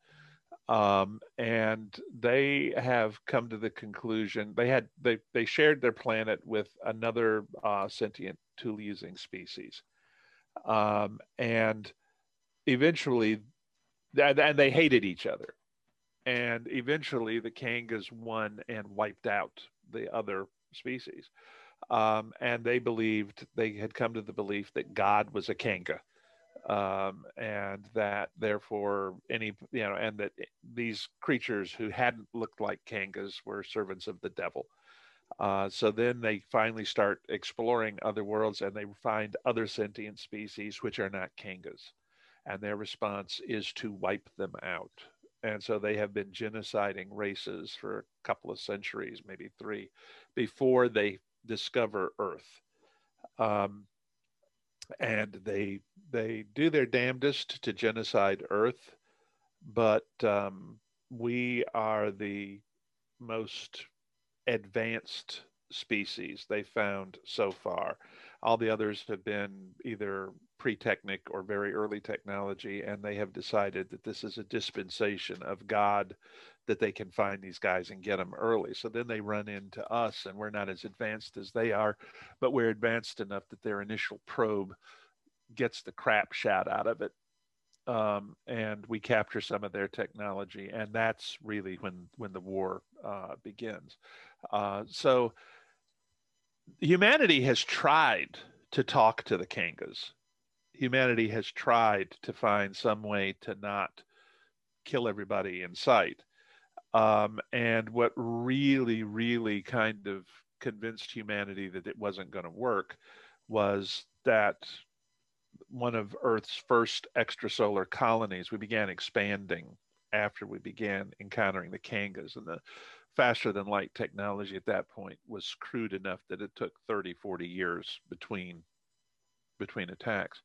um, and they have come to the conclusion they had they they shared their planet with another uh, sentient tool-using species, um, and eventually, and they hated each other and eventually the Kangas won and wiped out the other species. Um, and they believed they had come to the belief that God was a Kanga, um, and that therefore any you know, and that these creatures who hadn't looked like Kangas were servants of the devil. Uh, so then they finally start exploring other worlds, and they find other sentient species which are not Kangas, and their response is to wipe them out and so they have been genociding races for a couple of centuries, maybe three, before they discover Earth. Um, and they they do their damnedest to genocide Earth, but um, we are the most advanced species they found so far. All the others have been either pre-technic or very early technology, and they have decided that this is a dispensation of God that they can find these guys and get them early. So then they run into us, and we're not as advanced as they are, but we're advanced enough that their initial probe gets the crap shot out of it. Um, and we capture some of their technology, and that's really when when the war uh, begins. Uh, so humanity has tried to talk to the Kangas humanity has tried to find some way to not kill everybody in sight. Um, and what really, really kind of convinced humanity that it wasn't going to work was that one of Earth's first extrasolar colonies, we began expanding after we began encountering the Kangas. And the faster than light technology at that point was crude enough that it took 30, 40 years between between attacks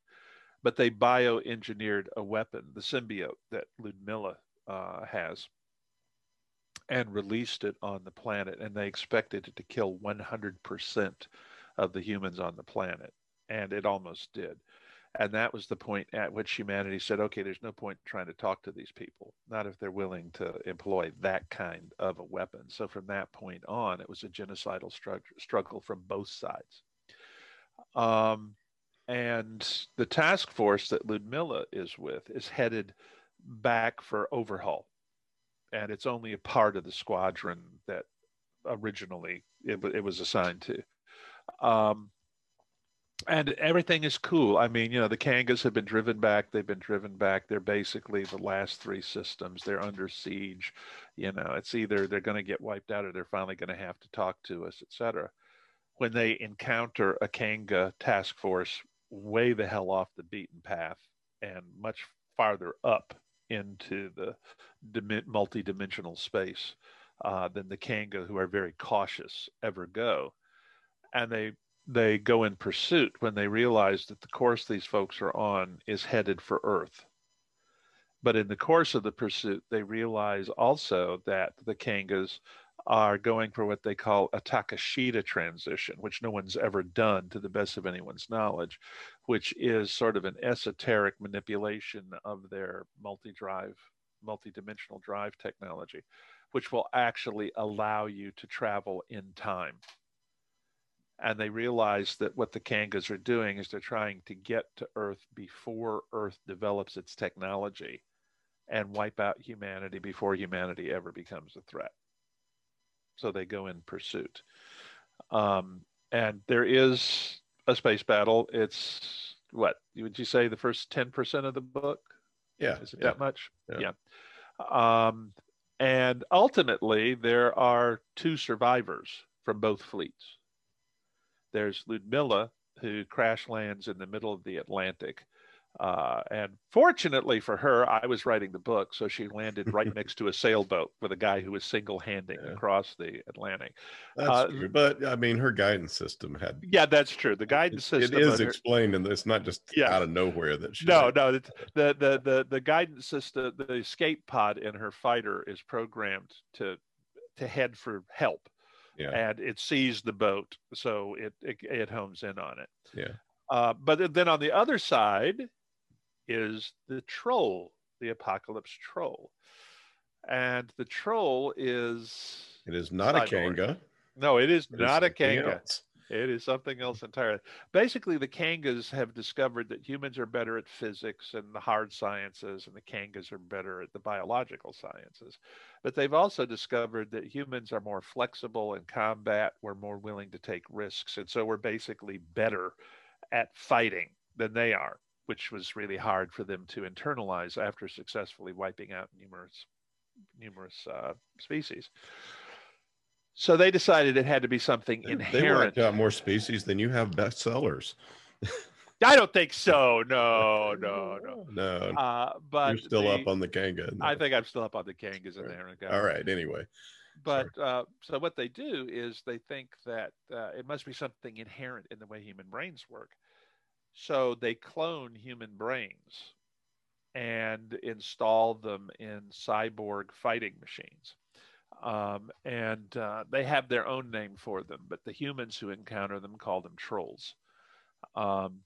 but they bioengineered a weapon, the symbiote that Ludmilla uh, has, and released it on the planet. And they expected it to kill 100% of the humans on the planet. And it almost did. And that was the point at which humanity said, okay, there's no point trying to talk to these people, not if they're willing to employ that kind of a weapon. So from that point on, it was a genocidal struggle from both sides. Um, and the task force that Ludmilla is with is headed back for overhaul. And it's only a part of the squadron that originally it, it was assigned to. Um, and everything is cool. I mean, you know, the Kangas have been driven back. They've been driven back. They're basically the last three systems. They're under siege. You know, it's either they're going to get wiped out or they're finally going to have to talk to us, etc. When they encounter a Kanga task force way the hell off the beaten path and much farther up into the multi-dimensional space uh, than the Kanga, who are very cautious, ever go. And they they go in pursuit when they realize that the course these folks are on is headed for Earth. But in the course of the pursuit, they realize also that the Kangas are going for what they call a Takashita transition, which no one's ever done to the best of anyone's knowledge, which is sort of an esoteric manipulation of their multi drive, multi dimensional drive technology, which will actually allow you to travel in time. And they realize that what the Kangas are doing is they're trying to get to Earth before Earth develops its technology and wipe out humanity before humanity ever becomes a threat so they go in pursuit. Um, and there is a space battle. It's what would you say the first ten percent of the book? Yeah, is it yeah. that much? Yeah. yeah. Um, and ultimately, there are two survivors from both fleets. There's Ludmilla, who crash lands in the middle of the Atlantic, uh, and fortunately for her, I was writing the book, so she landed right *laughs* next to a sailboat with a guy who was single-handing yeah. across the Atlantic. That's uh, true, but I mean, her guidance system had. Yeah, that's true. The guidance it, system. It is explained, and it's not just yeah. out of nowhere that she. No, no. The, the the the the guidance system, the escape pod in her fighter is programmed to to head for help. Yeah. And it sees the boat, so it it, it homes in on it. Yeah. Uh, but then on the other side, is the troll, the apocalypse troll. And the troll is. It is not a Kanga. No, it is it not is a Kanga. Else. It is something else entirely. Basically, the Kangas have discovered that humans are better at physics and the hard sciences, and the Kangas are better at the biological sciences. But they've also discovered that humans are more flexible in combat, we're more willing to take risks, and so we're basically better at fighting than they are which was really hard for them to internalize after successfully wiping out numerous numerous uh, species. So they decided it had to be something they, inherent. They wiped out more species than you have bestsellers. *laughs* I don't think so. No, no, no, *laughs* no. Uh, but you're still the, up on the Kanga. I think I'm still up on the Kangas in there. All right. Anyway. But uh, so what they do is they think that uh, it must be something inherent in the way human brains work. So they clone human brains and install them in cyborg fighting machines. Um, and uh, they have their own name for them, but the humans who encounter them call them trolls. Um,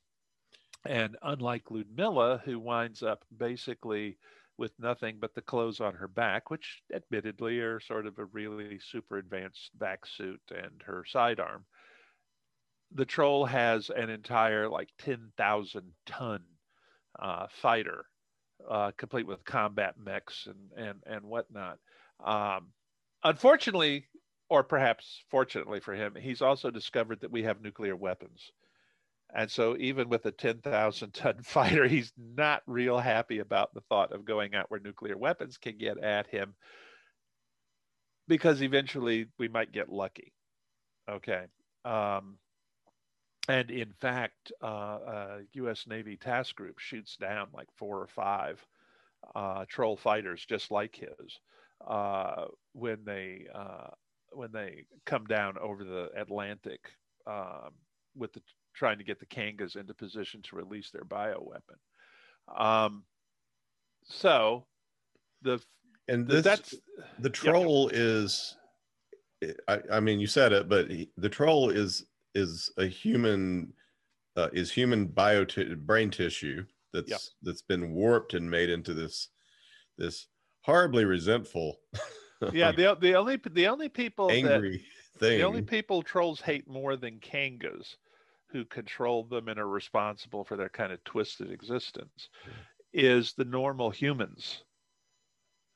and unlike Ludmilla, who winds up basically with nothing but the clothes on her back, which admittedly are sort of a really super advanced back suit and her sidearm, the troll has an entire like 10,000 ton uh, fighter, uh, complete with combat mechs and, and, and whatnot. Um, unfortunately, or perhaps fortunately for him, he's also discovered that we have nuclear weapons. And so, even with a 10,000 ton *laughs* fighter, he's not real happy about the thought of going out where nuclear weapons can get at him because eventually we might get lucky. Okay. Um, and in fact, uh, uh, U.S. Navy task group shoots down like four or five uh, troll fighters just like his uh, when they uh, when they come down over the Atlantic um, with the trying to get the Kangas into position to release their bioweapon. Um, so the and this, that's the troll yeah. is I, I, mean you said it but he, the troll is is a human uh, is human bio t- brain tissue that's yep. that's been warped and made into this this horribly resentful *laughs* yeah the, the only the only people angry that, thing the only people trolls hate more than kangas who control them and are responsible for their kind of twisted existence is the normal humans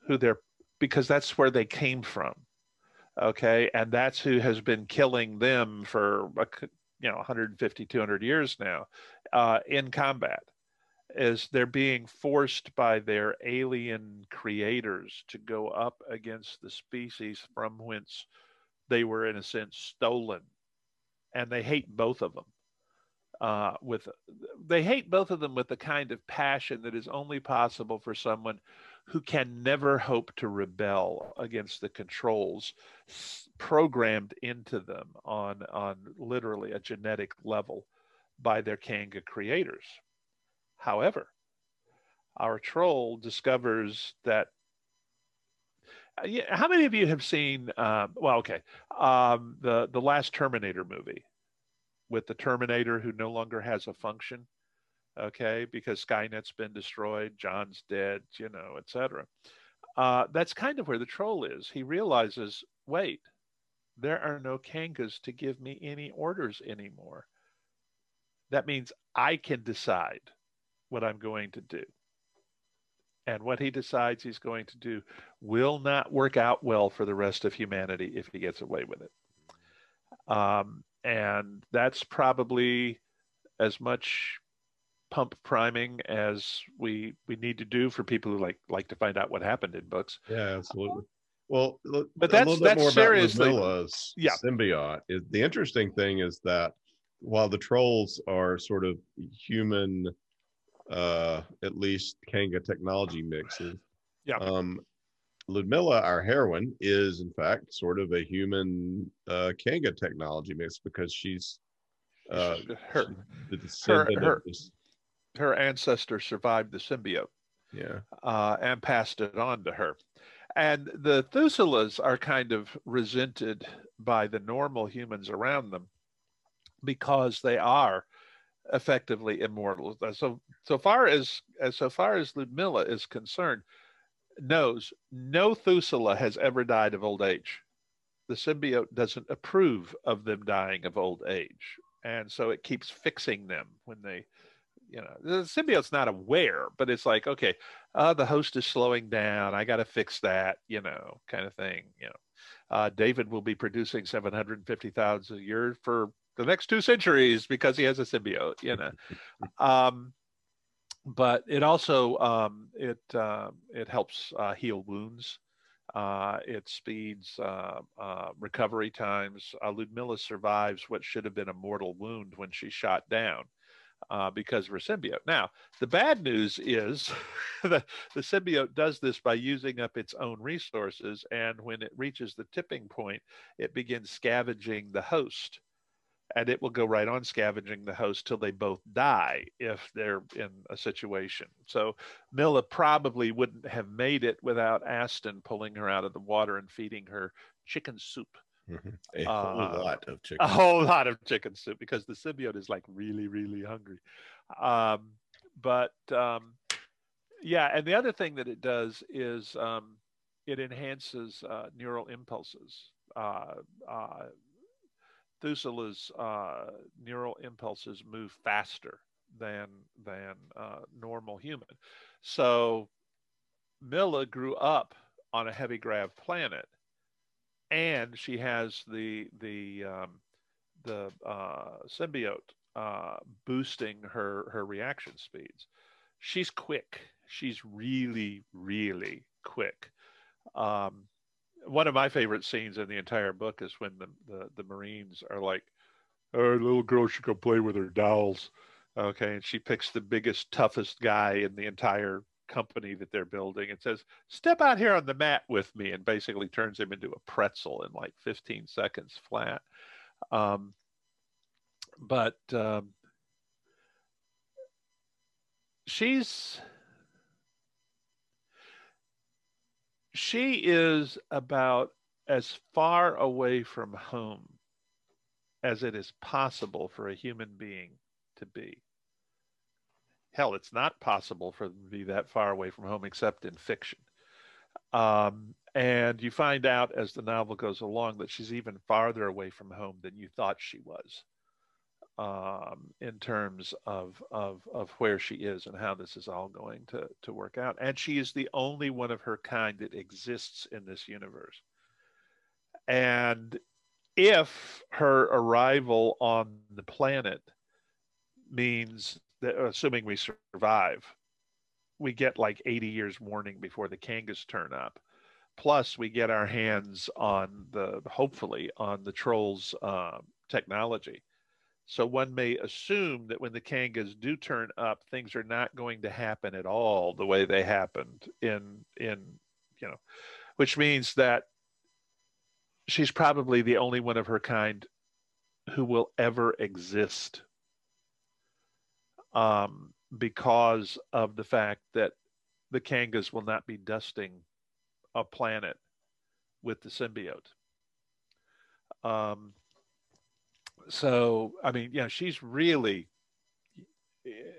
who they're because that's where they came from okay and that's who has been killing them for you know 150 200 years now uh, in combat is they're being forced by their alien creators to go up against the species from whence they were in a sense stolen. And they hate both of them uh, with they hate both of them with the kind of passion that is only possible for someone who can never hope to rebel against the controls programmed into them on, on literally a genetic level by their Kanga creators. However, our troll discovers that uh, how many of you have seen? Um, well, okay, um, the the last Terminator movie with the Terminator who no longer has a function, okay, because Skynet's been destroyed, John's dead, you know, etc. Uh, that's kind of where the troll is. He realizes, wait, there are no Kangas to give me any orders anymore. That means I can decide what I'm going to do and what he decides he's going to do will not work out well for the rest of humanity if he gets away with it. Um, and that's probably as much pump priming as we we need to do for people who like like to find out what happened in books. Yeah, absolutely. Well, but that's that's seriously yeah. symbiote. The interesting thing is that while the trolls are sort of human uh, at least Kanga technology mixes. Yeah. Um, Ludmilla, our heroine, is in fact sort of a human uh, Kanga technology mix because she's uh, her, her, her, her, ancestor survived the symbiote. Yeah. Uh, and passed it on to her. And the Thusulas are kind of resented by the normal humans around them because they are effectively immortal. So so far as, as so far as Ludmilla is concerned, knows no Thusula has ever died of old age. The symbiote doesn't approve of them dying of old age, and so it keeps fixing them when they, you know, the symbiote's not aware, but it's like, okay, uh, the host is slowing down. I got to fix that, you know, kind of thing. You know, uh, David will be producing seven hundred fifty thousand a year for the next two centuries because he has a symbiote, you know. *laughs* um, but it also um, it uh, it helps uh, heal wounds. Uh, it speeds uh, uh, recovery times. Uh, Ludmilla survives what should have been a mortal wound when she's shot down Uh, because of her symbiote. Now, the bad news is *laughs* that the symbiote does this by using up its own resources, and when it reaches the tipping point, it begins scavenging the host and it will go right on scavenging the host till they both die if they're in a situation. So Mila probably wouldn't have made it without Ashton pulling her out of the water and feeding her chicken soup. Mm-hmm. *laughs* A whole uh, lot of chicken. A whole lot of chicken soup because the symbiote is like really, really hungry. Um, but um, yeah, and the other thing that it does is um, it enhances uh, neural impulses. Uh, uh Thusula's uh, neural impulses move faster than than uh, normal human. So Mila grew up on a heavy grav planet, and she has the the um, the uh, symbiote uh, boosting her her reaction speeds. She's quick. She's really really quick. Um, one of my favorite scenes in the entire book is when the the, the Marines are like, "Oh, little girl should go play with her dolls." Okay, and she picks the biggest, toughest guy in the entire company that they're building and says, "Step out here on the mat with me," and basically turns him into a pretzel in like 15 seconds flat. Um, but um, she's she is about as far away from home as it is possible for a human being to be. Hell, it's not possible for them to be that far away from home except in fiction. Um, and you find out as the novel goes along that she's even farther away from home than you thought she was um, in terms of, of, of where she is and how this is all going to, to work out. And she is the only one of her kind that exists in this universe. And if her arrival on the planet means that, assuming we survive, we get like 80 years warning before the Kangas turn up. Plus, we get our hands on the, hopefully, on the trolls' uh, technology So one may assume that when the Kangas do turn up, things are not going to happen at all the way they happened in in you know, which means that she's probably the only one of her kind who will ever exist um, because of the fact that the Kangas will not be dusting a planet with the symbiote. Um, so, I mean, yeah, she's really,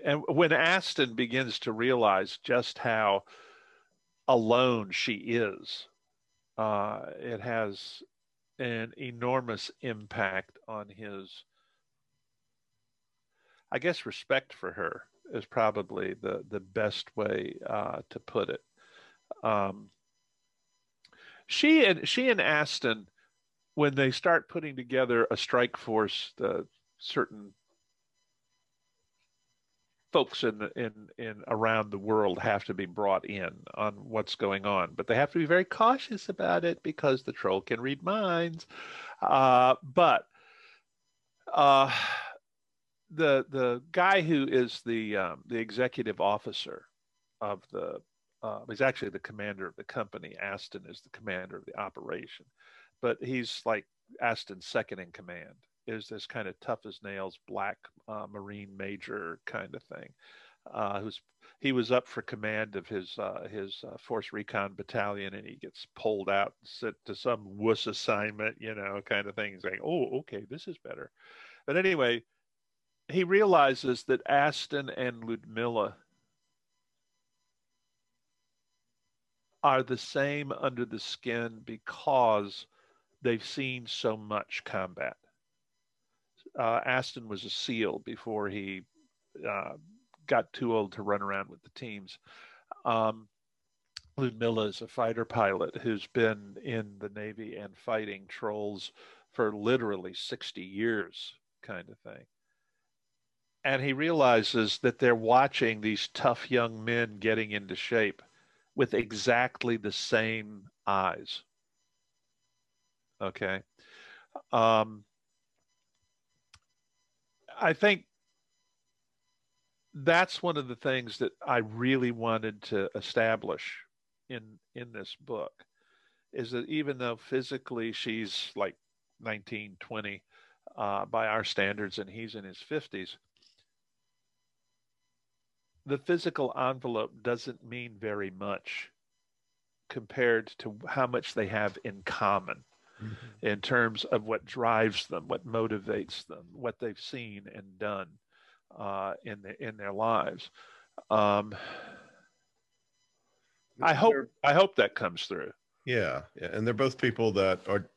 and when Ashton begins to realize just how alone she is, uh, it has an enormous impact on his, I guess, respect for her is probably the the best way uh, to put it. Um, she and she and Ashton, when they start putting together a strike force, the certain folks in in in around the world have to be brought in on what's going on, but they have to be very cautious about it because the troll can read minds. Uh, but uh, the the guy who is the um, the executive officer of the uh, he's actually the commander of the company. Ashton is the commander of the operation, but he's like Ashton's second in command. Is this kind of tough as nails, black uh, Marine major kind of thing? Uh, who's he was up for command of his uh, his uh, force recon battalion, and he gets pulled out sent to some wuss assignment, you know, kind of thing. He's like, oh, okay, this is better. But anyway, he realizes that Ashton and Ludmilla are the same under the skin because they've seen so much combat. Uh, Ashton was a SEAL before he uh, got too old to run around with the teams. Um, Ludmilla is a fighter pilot who's been in the Navy and fighting trolls for literally 60 years, kind of thing and he realizes that they're watching these tough young men getting into shape with exactly the same eyes. Okay. Um, I think that's one of the things that I really wanted to establish in in this book is that even though physically she's like 19, 20 uh, by our standards and he's in his 50s, the physical envelope doesn't mean very much compared to how much they have in common mm-hmm. in terms of what drives them, what motivates them, what they've seen and done uh, in the, in their lives. Um, I hope I hope that comes through. Yeah, yeah, and they're both people that are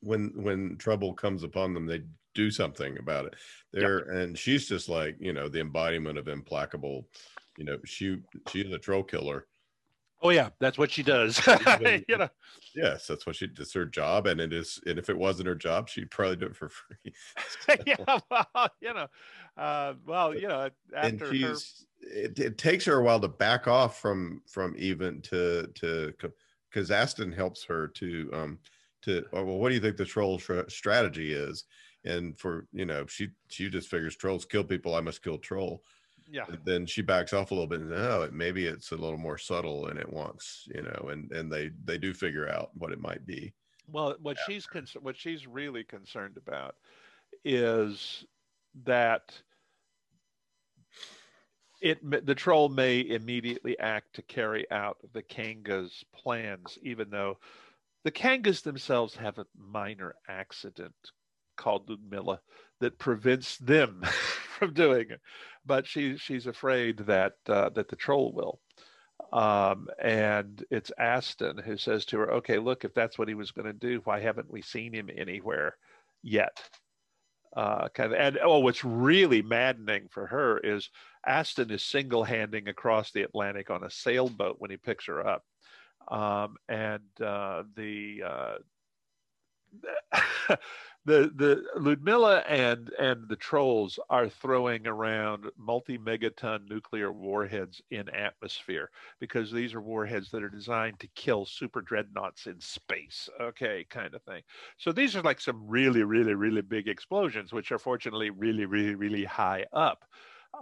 when when trouble comes upon them, they do something about it. There yep. and she's just like you know the embodiment of implacable you know she she's a troll killer. Oh yeah that's what she does. *laughs* You know. Yes that's what she does her job and it is and if it wasn't her job she'd probably do it for free. *laughs* Yeah well you know uh, well you know after and she's her... it, it takes her a while to back off from from even to to because ashton helps her to um to oh, well what do you think the troll strategy is and for you know she she just figures trolls kill people i must kill troll. Yeah. And then she backs off a little bit and oh it, maybe it's a little more subtle and it wants you know and and they they do figure out what it might be. Well what yeah. she's con- what she's really concerned about is that it the troll may immediately act to carry out the kanga's plans even though the kangas themselves have a minor accident called Ludmilla that prevents them *laughs* from doing it. But she she's afraid that uh, that the troll will. Um, and it's Ashton who says to her, "Okay, look, if that's what he was going to do, why haven't we seen him anywhere yet?" Uh, kind of, and oh, what's really maddening for her is Ashton is single-handing across the Atlantic on a sailboat when he picks her up, um, and uh, the uh, *laughs* the the Ludmilla and and the trolls are throwing around multi megaton nuclear warheads in atmosphere because these are warheads that are designed to kill super dreadnoughts in space. Okay, kind of thing. So these are like some really really really big explosions, which are fortunately really really really high up.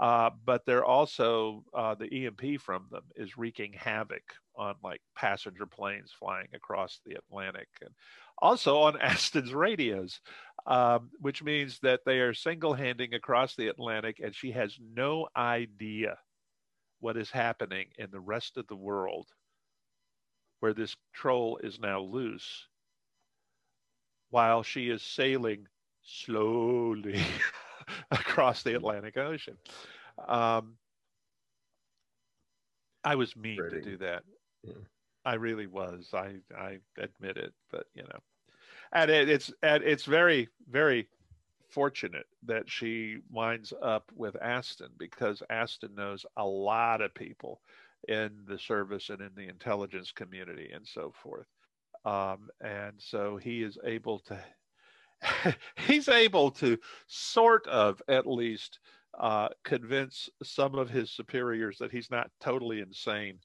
Uh, but they're also uh, the EMP from them is wreaking havoc on like passenger planes flying across the Atlantic and also on *laughs* Ashton's radios, um, which means that they are single handing across the Atlantic and she has no idea what is happening in the rest of the world where this troll is now loose while she is sailing slowly *laughs* across the Atlantic Ocean. Um, I was mean to do that. Yeah. I really was. I I admit it, but you know, and it, it's and it's very very fortunate that she winds up with Ashton because Ashton knows a lot of people in the service and in the intelligence community and so forth. Um, and so he is able to *laughs* he's able to sort of at least uh, convince some of his superiors that he's not totally insane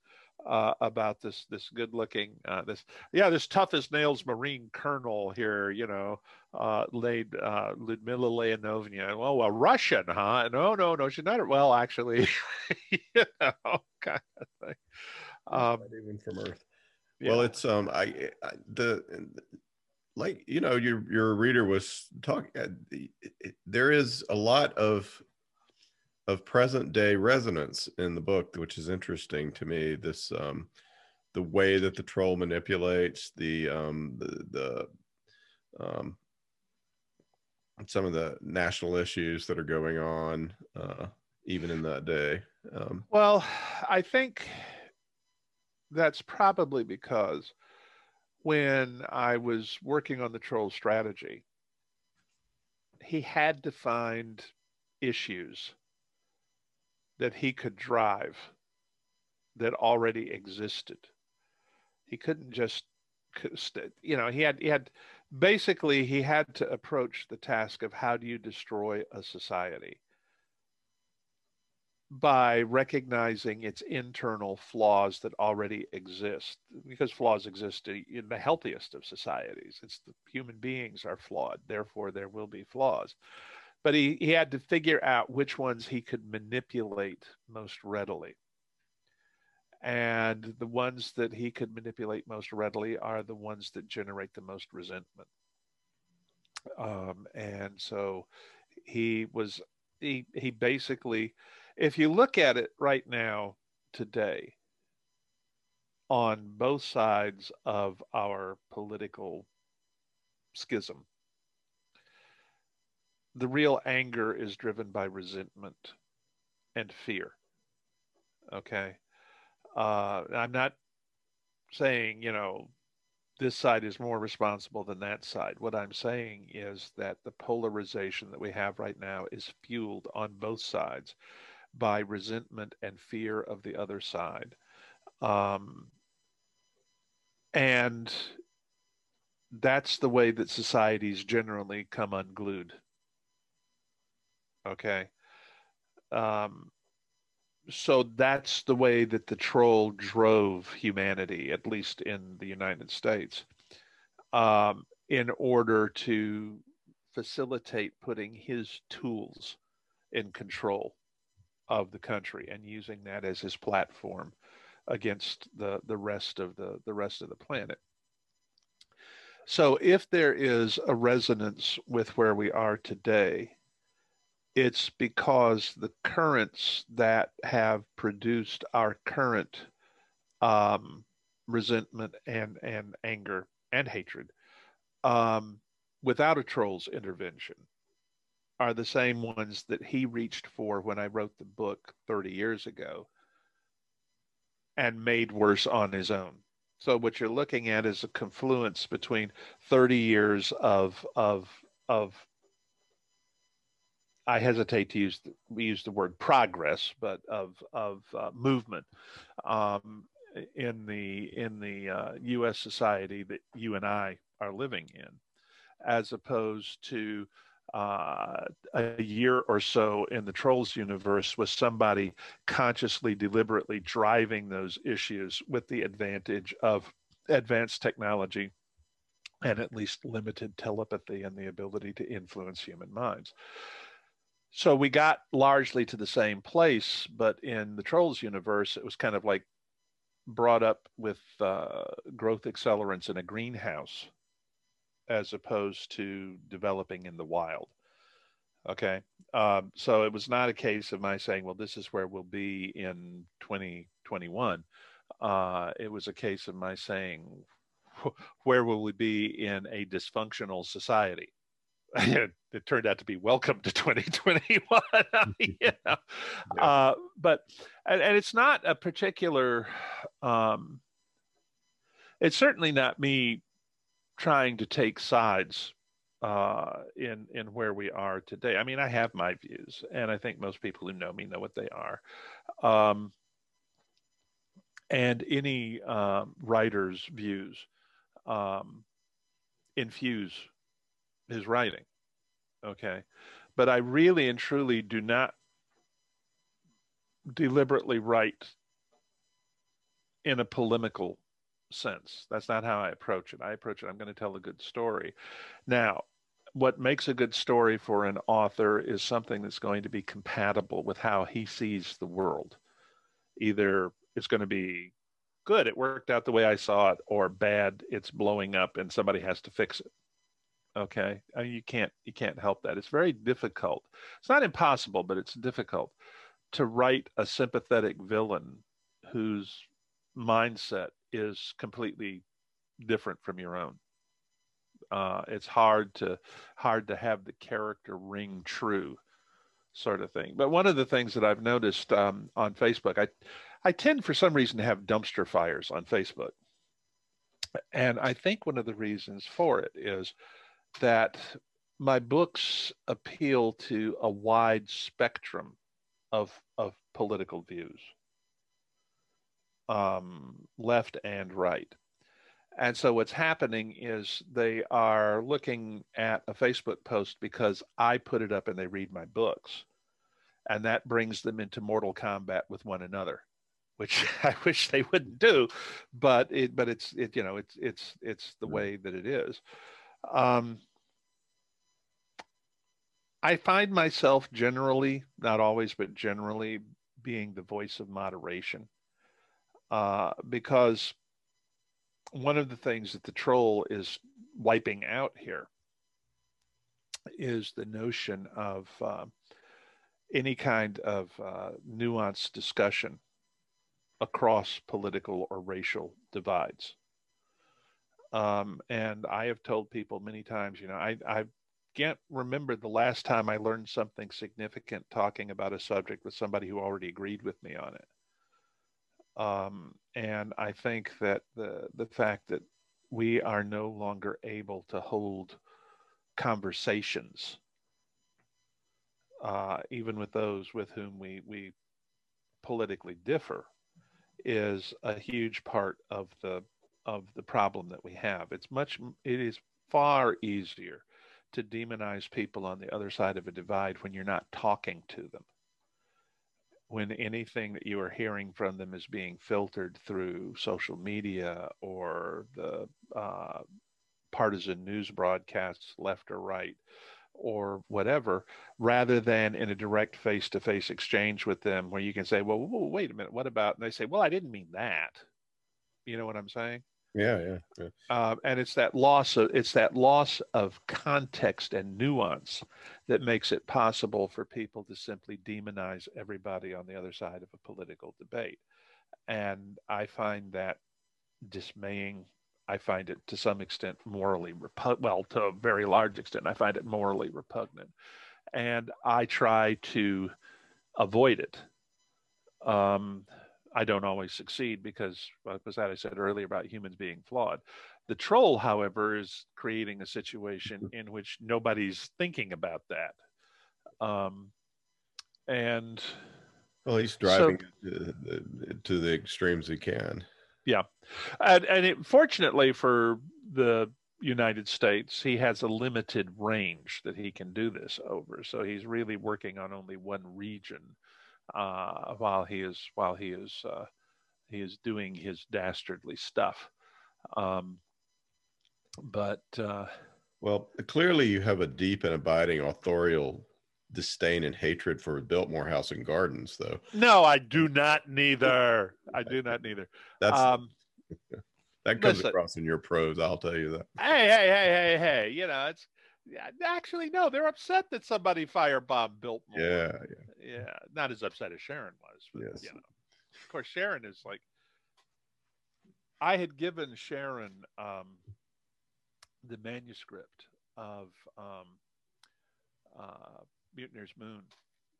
uh, about this this good looking uh, this yeah this tough as nails marine colonel here you know uh, laid uh, Ludmila Leonovna well a Russian huh? No no no she's not well actually *laughs* you know *laughs* kind of thing. Um, even from Earth. Yeah. well it's um I, I the like you know your your reader was talking uh, there is a lot of of present day resonance in the book which is interesting to me this um the way that the troll manipulates the um the the um some of the national issues that are going on uh even in that day um. Well i think that's probably because when I was working on the troll strategy, he had to find issues that he could drive that already existed. He couldn't just, you know, he had, he had, basically, he had to approach the task of how do you destroy a society? by recognizing its internal flaws that already exist because flaws exist in the healthiest of societies it's the human beings are flawed therefore there will be flaws but he, he had to figure out which ones he could manipulate most readily. And the ones that he could manipulate most readily are the ones that generate the most resentment. Um, and so he was he he basically if you look at it right now, today, on both sides of our political schism, the real anger is driven by resentment and fear. Okay. Uh, I'm not saying, you know, this side is more responsible than that side. What I'm saying is that the polarization that we have right now is fueled on both sides by resentment and fear of the other side. Um, and that's the way that societies generally come unglued. Okay. Um, so that's the way that the troll drove humanity, at least in the United States, um, in order to facilitate putting his tools in control of the country and using that as his platform against the, the rest of the, the rest of the planet. So if there is a resonance with where we are today, it's because the currents that have produced our current um, resentment and, and anger and hatred um, without a troll's intervention are the same ones that he reached for when I wrote the book 30 years ago and made worse on his own. So what you're looking at is a confluence between 30 years of of of I hesitate to use the, we use the word progress, but of of uh, movement um, in the in the uh, U.S. society that you and I are living in as opposed to uh, a year or so in the Trolls universe with somebody consciously, deliberately driving those issues with the advantage of advanced technology and at least limited telepathy and the ability to influence human minds. So we got largely to the same place, but in the Trolls universe, it was kind of like brought up with uh, growth accelerants in a greenhouse as opposed to developing in the wild. Okay. Um, so it was not a case of my saying, well, this is where we'll be in 2021. Uh, it was a case of my saying, *laughs* where will we be in a dysfunctional society? *laughs* it turned out to be welcome to *laughs* 2021 *laughs* you know? yeah. uh, but and, and, it's not a particular um, it's certainly not me trying to take sides uh, in in where we are today i mean i have my views and i think most people who know me know what they are um, and any um, writer's views um, infuse his writing. Okay. But I really and truly do not deliberately write in a polemical sense. That's not how I approach it. I approach it, I'm going to tell a good story. Now, what makes a good story for an author is something that's going to be compatible with how he sees the world. Either it's going to be good, it worked out the way I saw it, or bad, it's blowing up and somebody has to fix it okay? I mean, you can't you can't help that. It's very difficult. It's not impossible but it's difficult to write a sympathetic villain whose mindset is completely different from your own. Uh, it's hard to hard to have the character ring true sort of thing. But one of the things that i've noticed um, on facebook i i tend for some reason to have dumpster fires on facebook. And i think one of the reasons for it is that my books appeal to a wide spectrum of, of political views, um, left and right. And so what's happening is they are looking at a Facebook post because I put it up and they read my books. And that brings them into mortal combat with one another, which *laughs* I wish they wouldn't do, but it but it's it you know it's it's it's the way that it is. Um, I find myself generally, not always, but generally, being the voice of moderation, uh, because one of the things that the troll is wiping out here is the notion of uh, any kind of uh, nuanced discussion across political or racial divides. Um, and I have told people many times, you know, I, I can't remember the last time I learned something significant talking about a subject with somebody who already agreed with me on it. Um, and I think that the the fact that we are no longer able to hold conversations, uh, even with those with whom we we politically differ, is a huge part of the of the problem that we have. It's much it is far easier to demonize people on the other side of a divide when you're not talking to them. When anything that you are hearing from them is being filtered through social media or the uh, partisan news broadcasts, left or right, or whatever, rather than in a direct face to face exchange with them where you can say, well, wait a minute, what about? And they say, well, I didn't mean that. You know what I'm saying? Yeah, yeah. yeah. Um, and it's that loss of it's that loss of context and nuance that makes it possible for people to simply demonize everybody on the other side of a political debate. And I find that dismaying. I find it to some extent morally repugnant. Well, to a very large extent, I find it morally repugnant, and I try to avoid it. Um, I don't always succeed because, as I said earlier about humans being flawed. The troll, however, is creating a situation mm-hmm. in which nobody's thinking about that. Um, and well, he's driving so, to, the, to the extremes he can. Yeah, and and it, fortunately for the United States, he has a limited range that he can do this over. So he's really working on only one region uh, while he is while he is uh, he is doing his dastardly stuff. Um, but uh, well, clearly you have a deep and abiding authorial disdain and hatred for Biltmore House and Gardens, though. No, I do not. Neither. I do not. Neither. That's um, *laughs* that comes listen, across in your prose. I'll tell you that. Hey, hey, hey, hey, hey! You know, it's actually no. They're upset that somebody firebombed Biltmore. Yeah, yeah, yeah. Not as upset as Sharon was. But, yes. You know, of course, Sharon is like. I had given Sharon um, the manuscript of um, uh, Mutineer's Moon.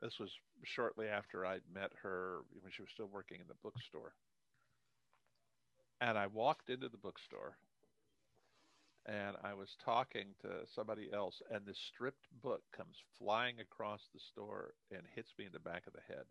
This was shortly after I'd met her when she was still working in the bookstore. And I walked into the bookstore and I was talking to somebody else, and this stripped book comes flying across the store and hits me in the back of the head.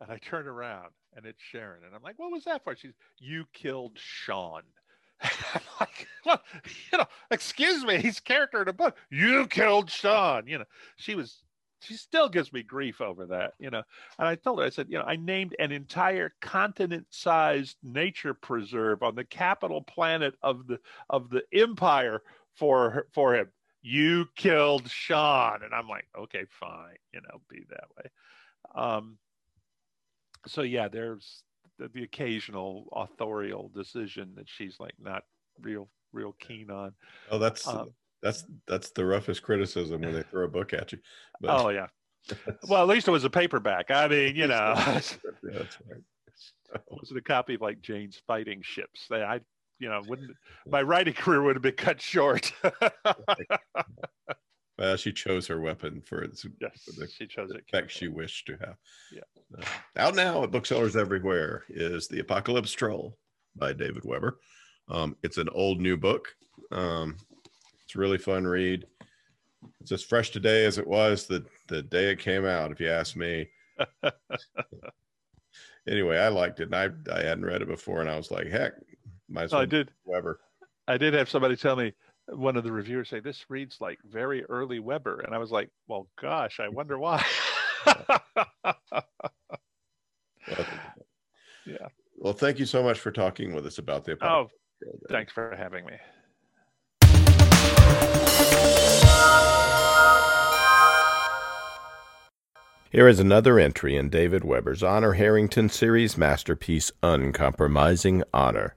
And I turn around and it's Sharon. And I'm like, what was that for? She's, you killed Sean. *laughs* I'm like, well, *laughs* you know, excuse me, he's character in a book. You killed Sean. You know, she was she still gives me grief over that, you know. And I told her, I said, you know, I named an entire continent-sized nature preserve on the capital planet of the of the empire for for him. You killed Sean, and I'm like, okay, fine, you know, be that way. Um, so yeah, there's the, the occasional authorial decision that she's like not real real keen on. Oh, that's um, that's that's the roughest criticism when they throw a book at you. But, oh yeah. Well, at least it was a paperback. I mean, you know, *laughs* yeah, that's *laughs* right. So. Was it a copy of like Jane's Fighting Ships? That I, you know, wouldn't *laughs* my writing career would have been cut short. well, she chose her weapon for, its, yes, for the she chose it effect she wished to have. Yeah. Uh, out now at booksellers everywhere is the Apocalypse Troll by David Weber. Um, it's an old new book. Um, it's a really fun read. It's as fresh today as it was the, the day it came out, if you ask me. *laughs* anyway, I liked it. And I, I hadn't read it before, and I was like, heck, might oh, well I did. Weber. I did have somebody tell me, one of the reviewers say, this reads like very early Weber. And I was like, well, gosh, I wonder why. *laughs* yeah. Well, thank you so much for talking with us about the. Oh, thanks for having me. Here is another entry in David Weber's Honor Harrington series masterpiece, Uncompromising Honor.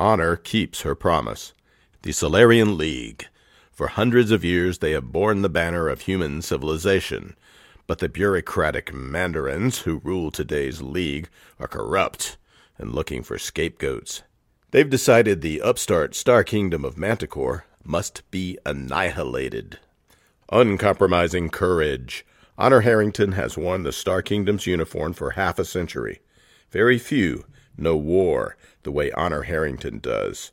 Honor keeps her promise. The Solarian League. For hundreds of years they have borne the banner of human civilization. But the bureaucratic mandarins who rule today's League are corrupt and looking for scapegoats. They've decided the upstart Star Kingdom of Manticore must be annihilated. Uncompromising courage. Honor Harrington has worn the Star Kingdom's uniform for half a century. Very few know war the way Honor Harrington does.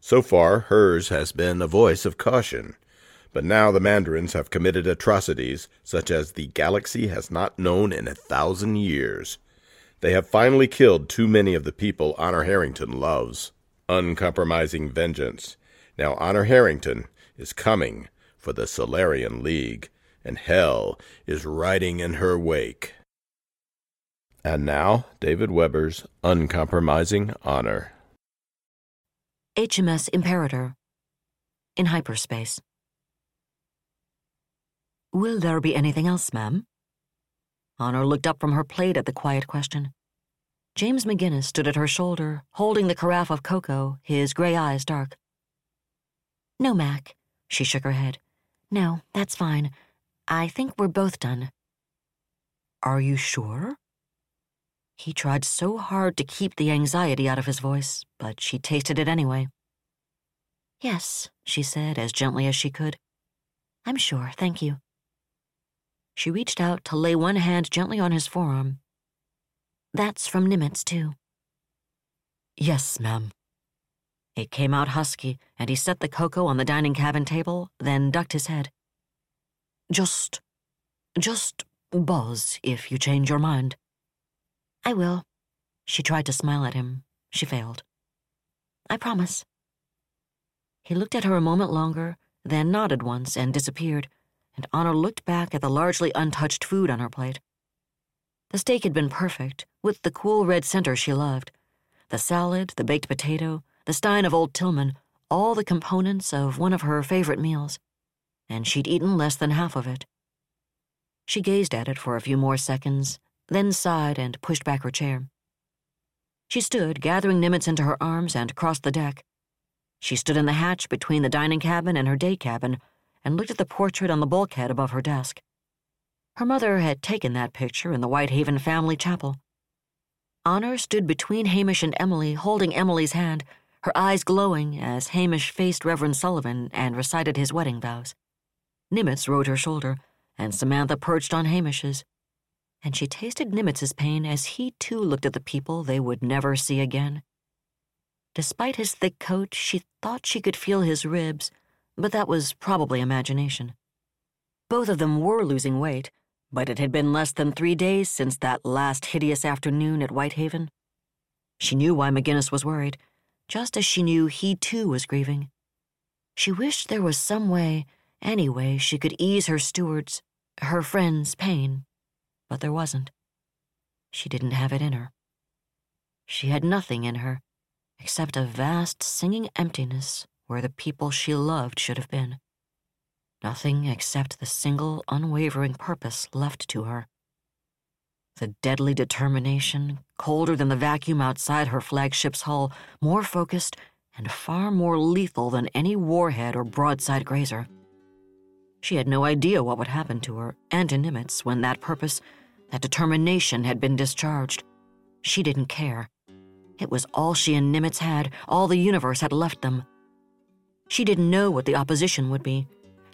So far, hers has been a voice of caution. But now the Mandarins have committed atrocities such as the galaxy has not known in a thousand years. They have finally killed too many of the people Honor Harrington loves. Uncompromising vengeance. Now Honor Harrington is coming for the Solarian League, and hell is riding in her wake. And now, David Weber's Uncompromising Honor. HMS Imperator. In hyperspace. Will there be anything else, ma'am? Honor looked up from her plate at the quiet question. James McGinnis stood at her shoulder, holding the carafe of cocoa, his gray eyes dark. No, Mac. She shook her head. No, that's fine. I think we're both done. Are you sure? He tried so hard to keep the anxiety out of his voice, but she tasted it anyway. Yes, she said as gently as she could. I'm sure, thank you. She reached out to lay one hand gently on his forearm. That's from Nimitz, too. Yes, ma'am. It came out husky, and he set the cocoa on the dining cabin table, then ducked his head. Just. just buzz if you change your mind. I will. She tried to smile at him. She failed. I promise. He looked at her a moment longer, then nodded once and disappeared, and Honor looked back at the largely untouched food on her plate. The steak had been perfect, with the cool red center she loved. The salad, the baked potato, the stein of Old Tillman, all the components of one of her favorite meals. And she'd eaten less than half of it. She gazed at it for a few more seconds, then sighed and pushed back her chair. She stood, gathering Nimitz into her arms, and crossed the deck. She stood in the hatch between the dining cabin and her day cabin and looked at the portrait on the bulkhead above her desk. Her mother had taken that picture in the Whitehaven family chapel. Honor stood between Hamish and Emily, holding Emily's hand, her eyes glowing as Hamish faced Reverend Sullivan and recited his wedding vows. Nimitz rode her shoulder, and Samantha perched on Hamish's. And she tasted Nimitz's pain as he too looked at the people they would never see again. Despite his thick coat, she thought she could feel his ribs, but that was probably imagination. Both of them were losing weight, but it had been less than three days since that last hideous afternoon at Whitehaven. She knew why McGinnis was worried, just as she knew he too was grieving. She wished there was some way, any way, she could ease her steward's, her friend's pain, but there wasn't. She didn't have it in her. She had nothing in her except a vast singing emptiness where the people she loved should have been. Nothing except the single, unwavering purpose left to her. The deadly determination, colder than the vacuum outside her flagship's hull, more focused and far more lethal than any warhead or broadside graser. She had no idea what would happen to her and to Nimitz when that purpose, that determination had been discharged. She didn't care. It was all she and Nimitz had, all the universe had left them. She didn't know what the opposition would be,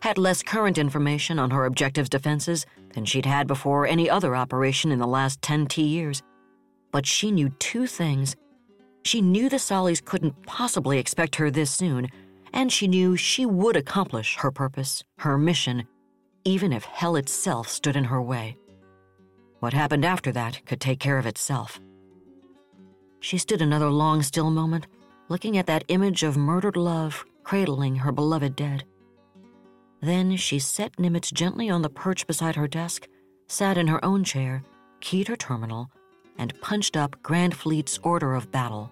had less current information on her objective's defenses than she'd had before any other operation in the last 10 T years. But she knew two things. She knew the Sollies couldn't possibly expect her this soon, and she knew she would accomplish her purpose, her mission, even if hell itself stood in her way. What happened after that could take care of itself. She stood another long, still moment, looking at that image of murdered love cradling her beloved dead. Then she set Nimitz gently on the perch beside her desk, sat in her own chair, keyed her terminal, and punched up Grand Fleet's order of battle.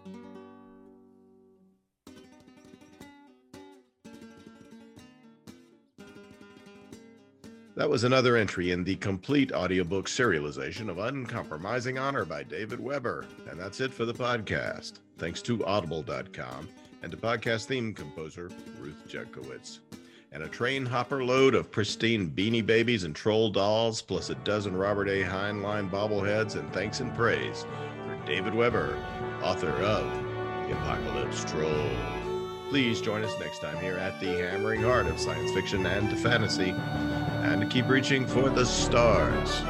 That was another entry in the complete audiobook serialization of Uncompromising Honor by David Weber. And that's it for the podcast. Thanks to Audible.com and to podcast theme composer Ruth Judkowitz. And a train hopper load of pristine beanie babies and troll dolls, plus a dozen Robert A. Heinlein bobbleheads, and thanks and praise for David Weber, author of The Apocalypse Troll. Please join us next time here at the hammering heart of science fiction and fantasy and keep reaching for the stars.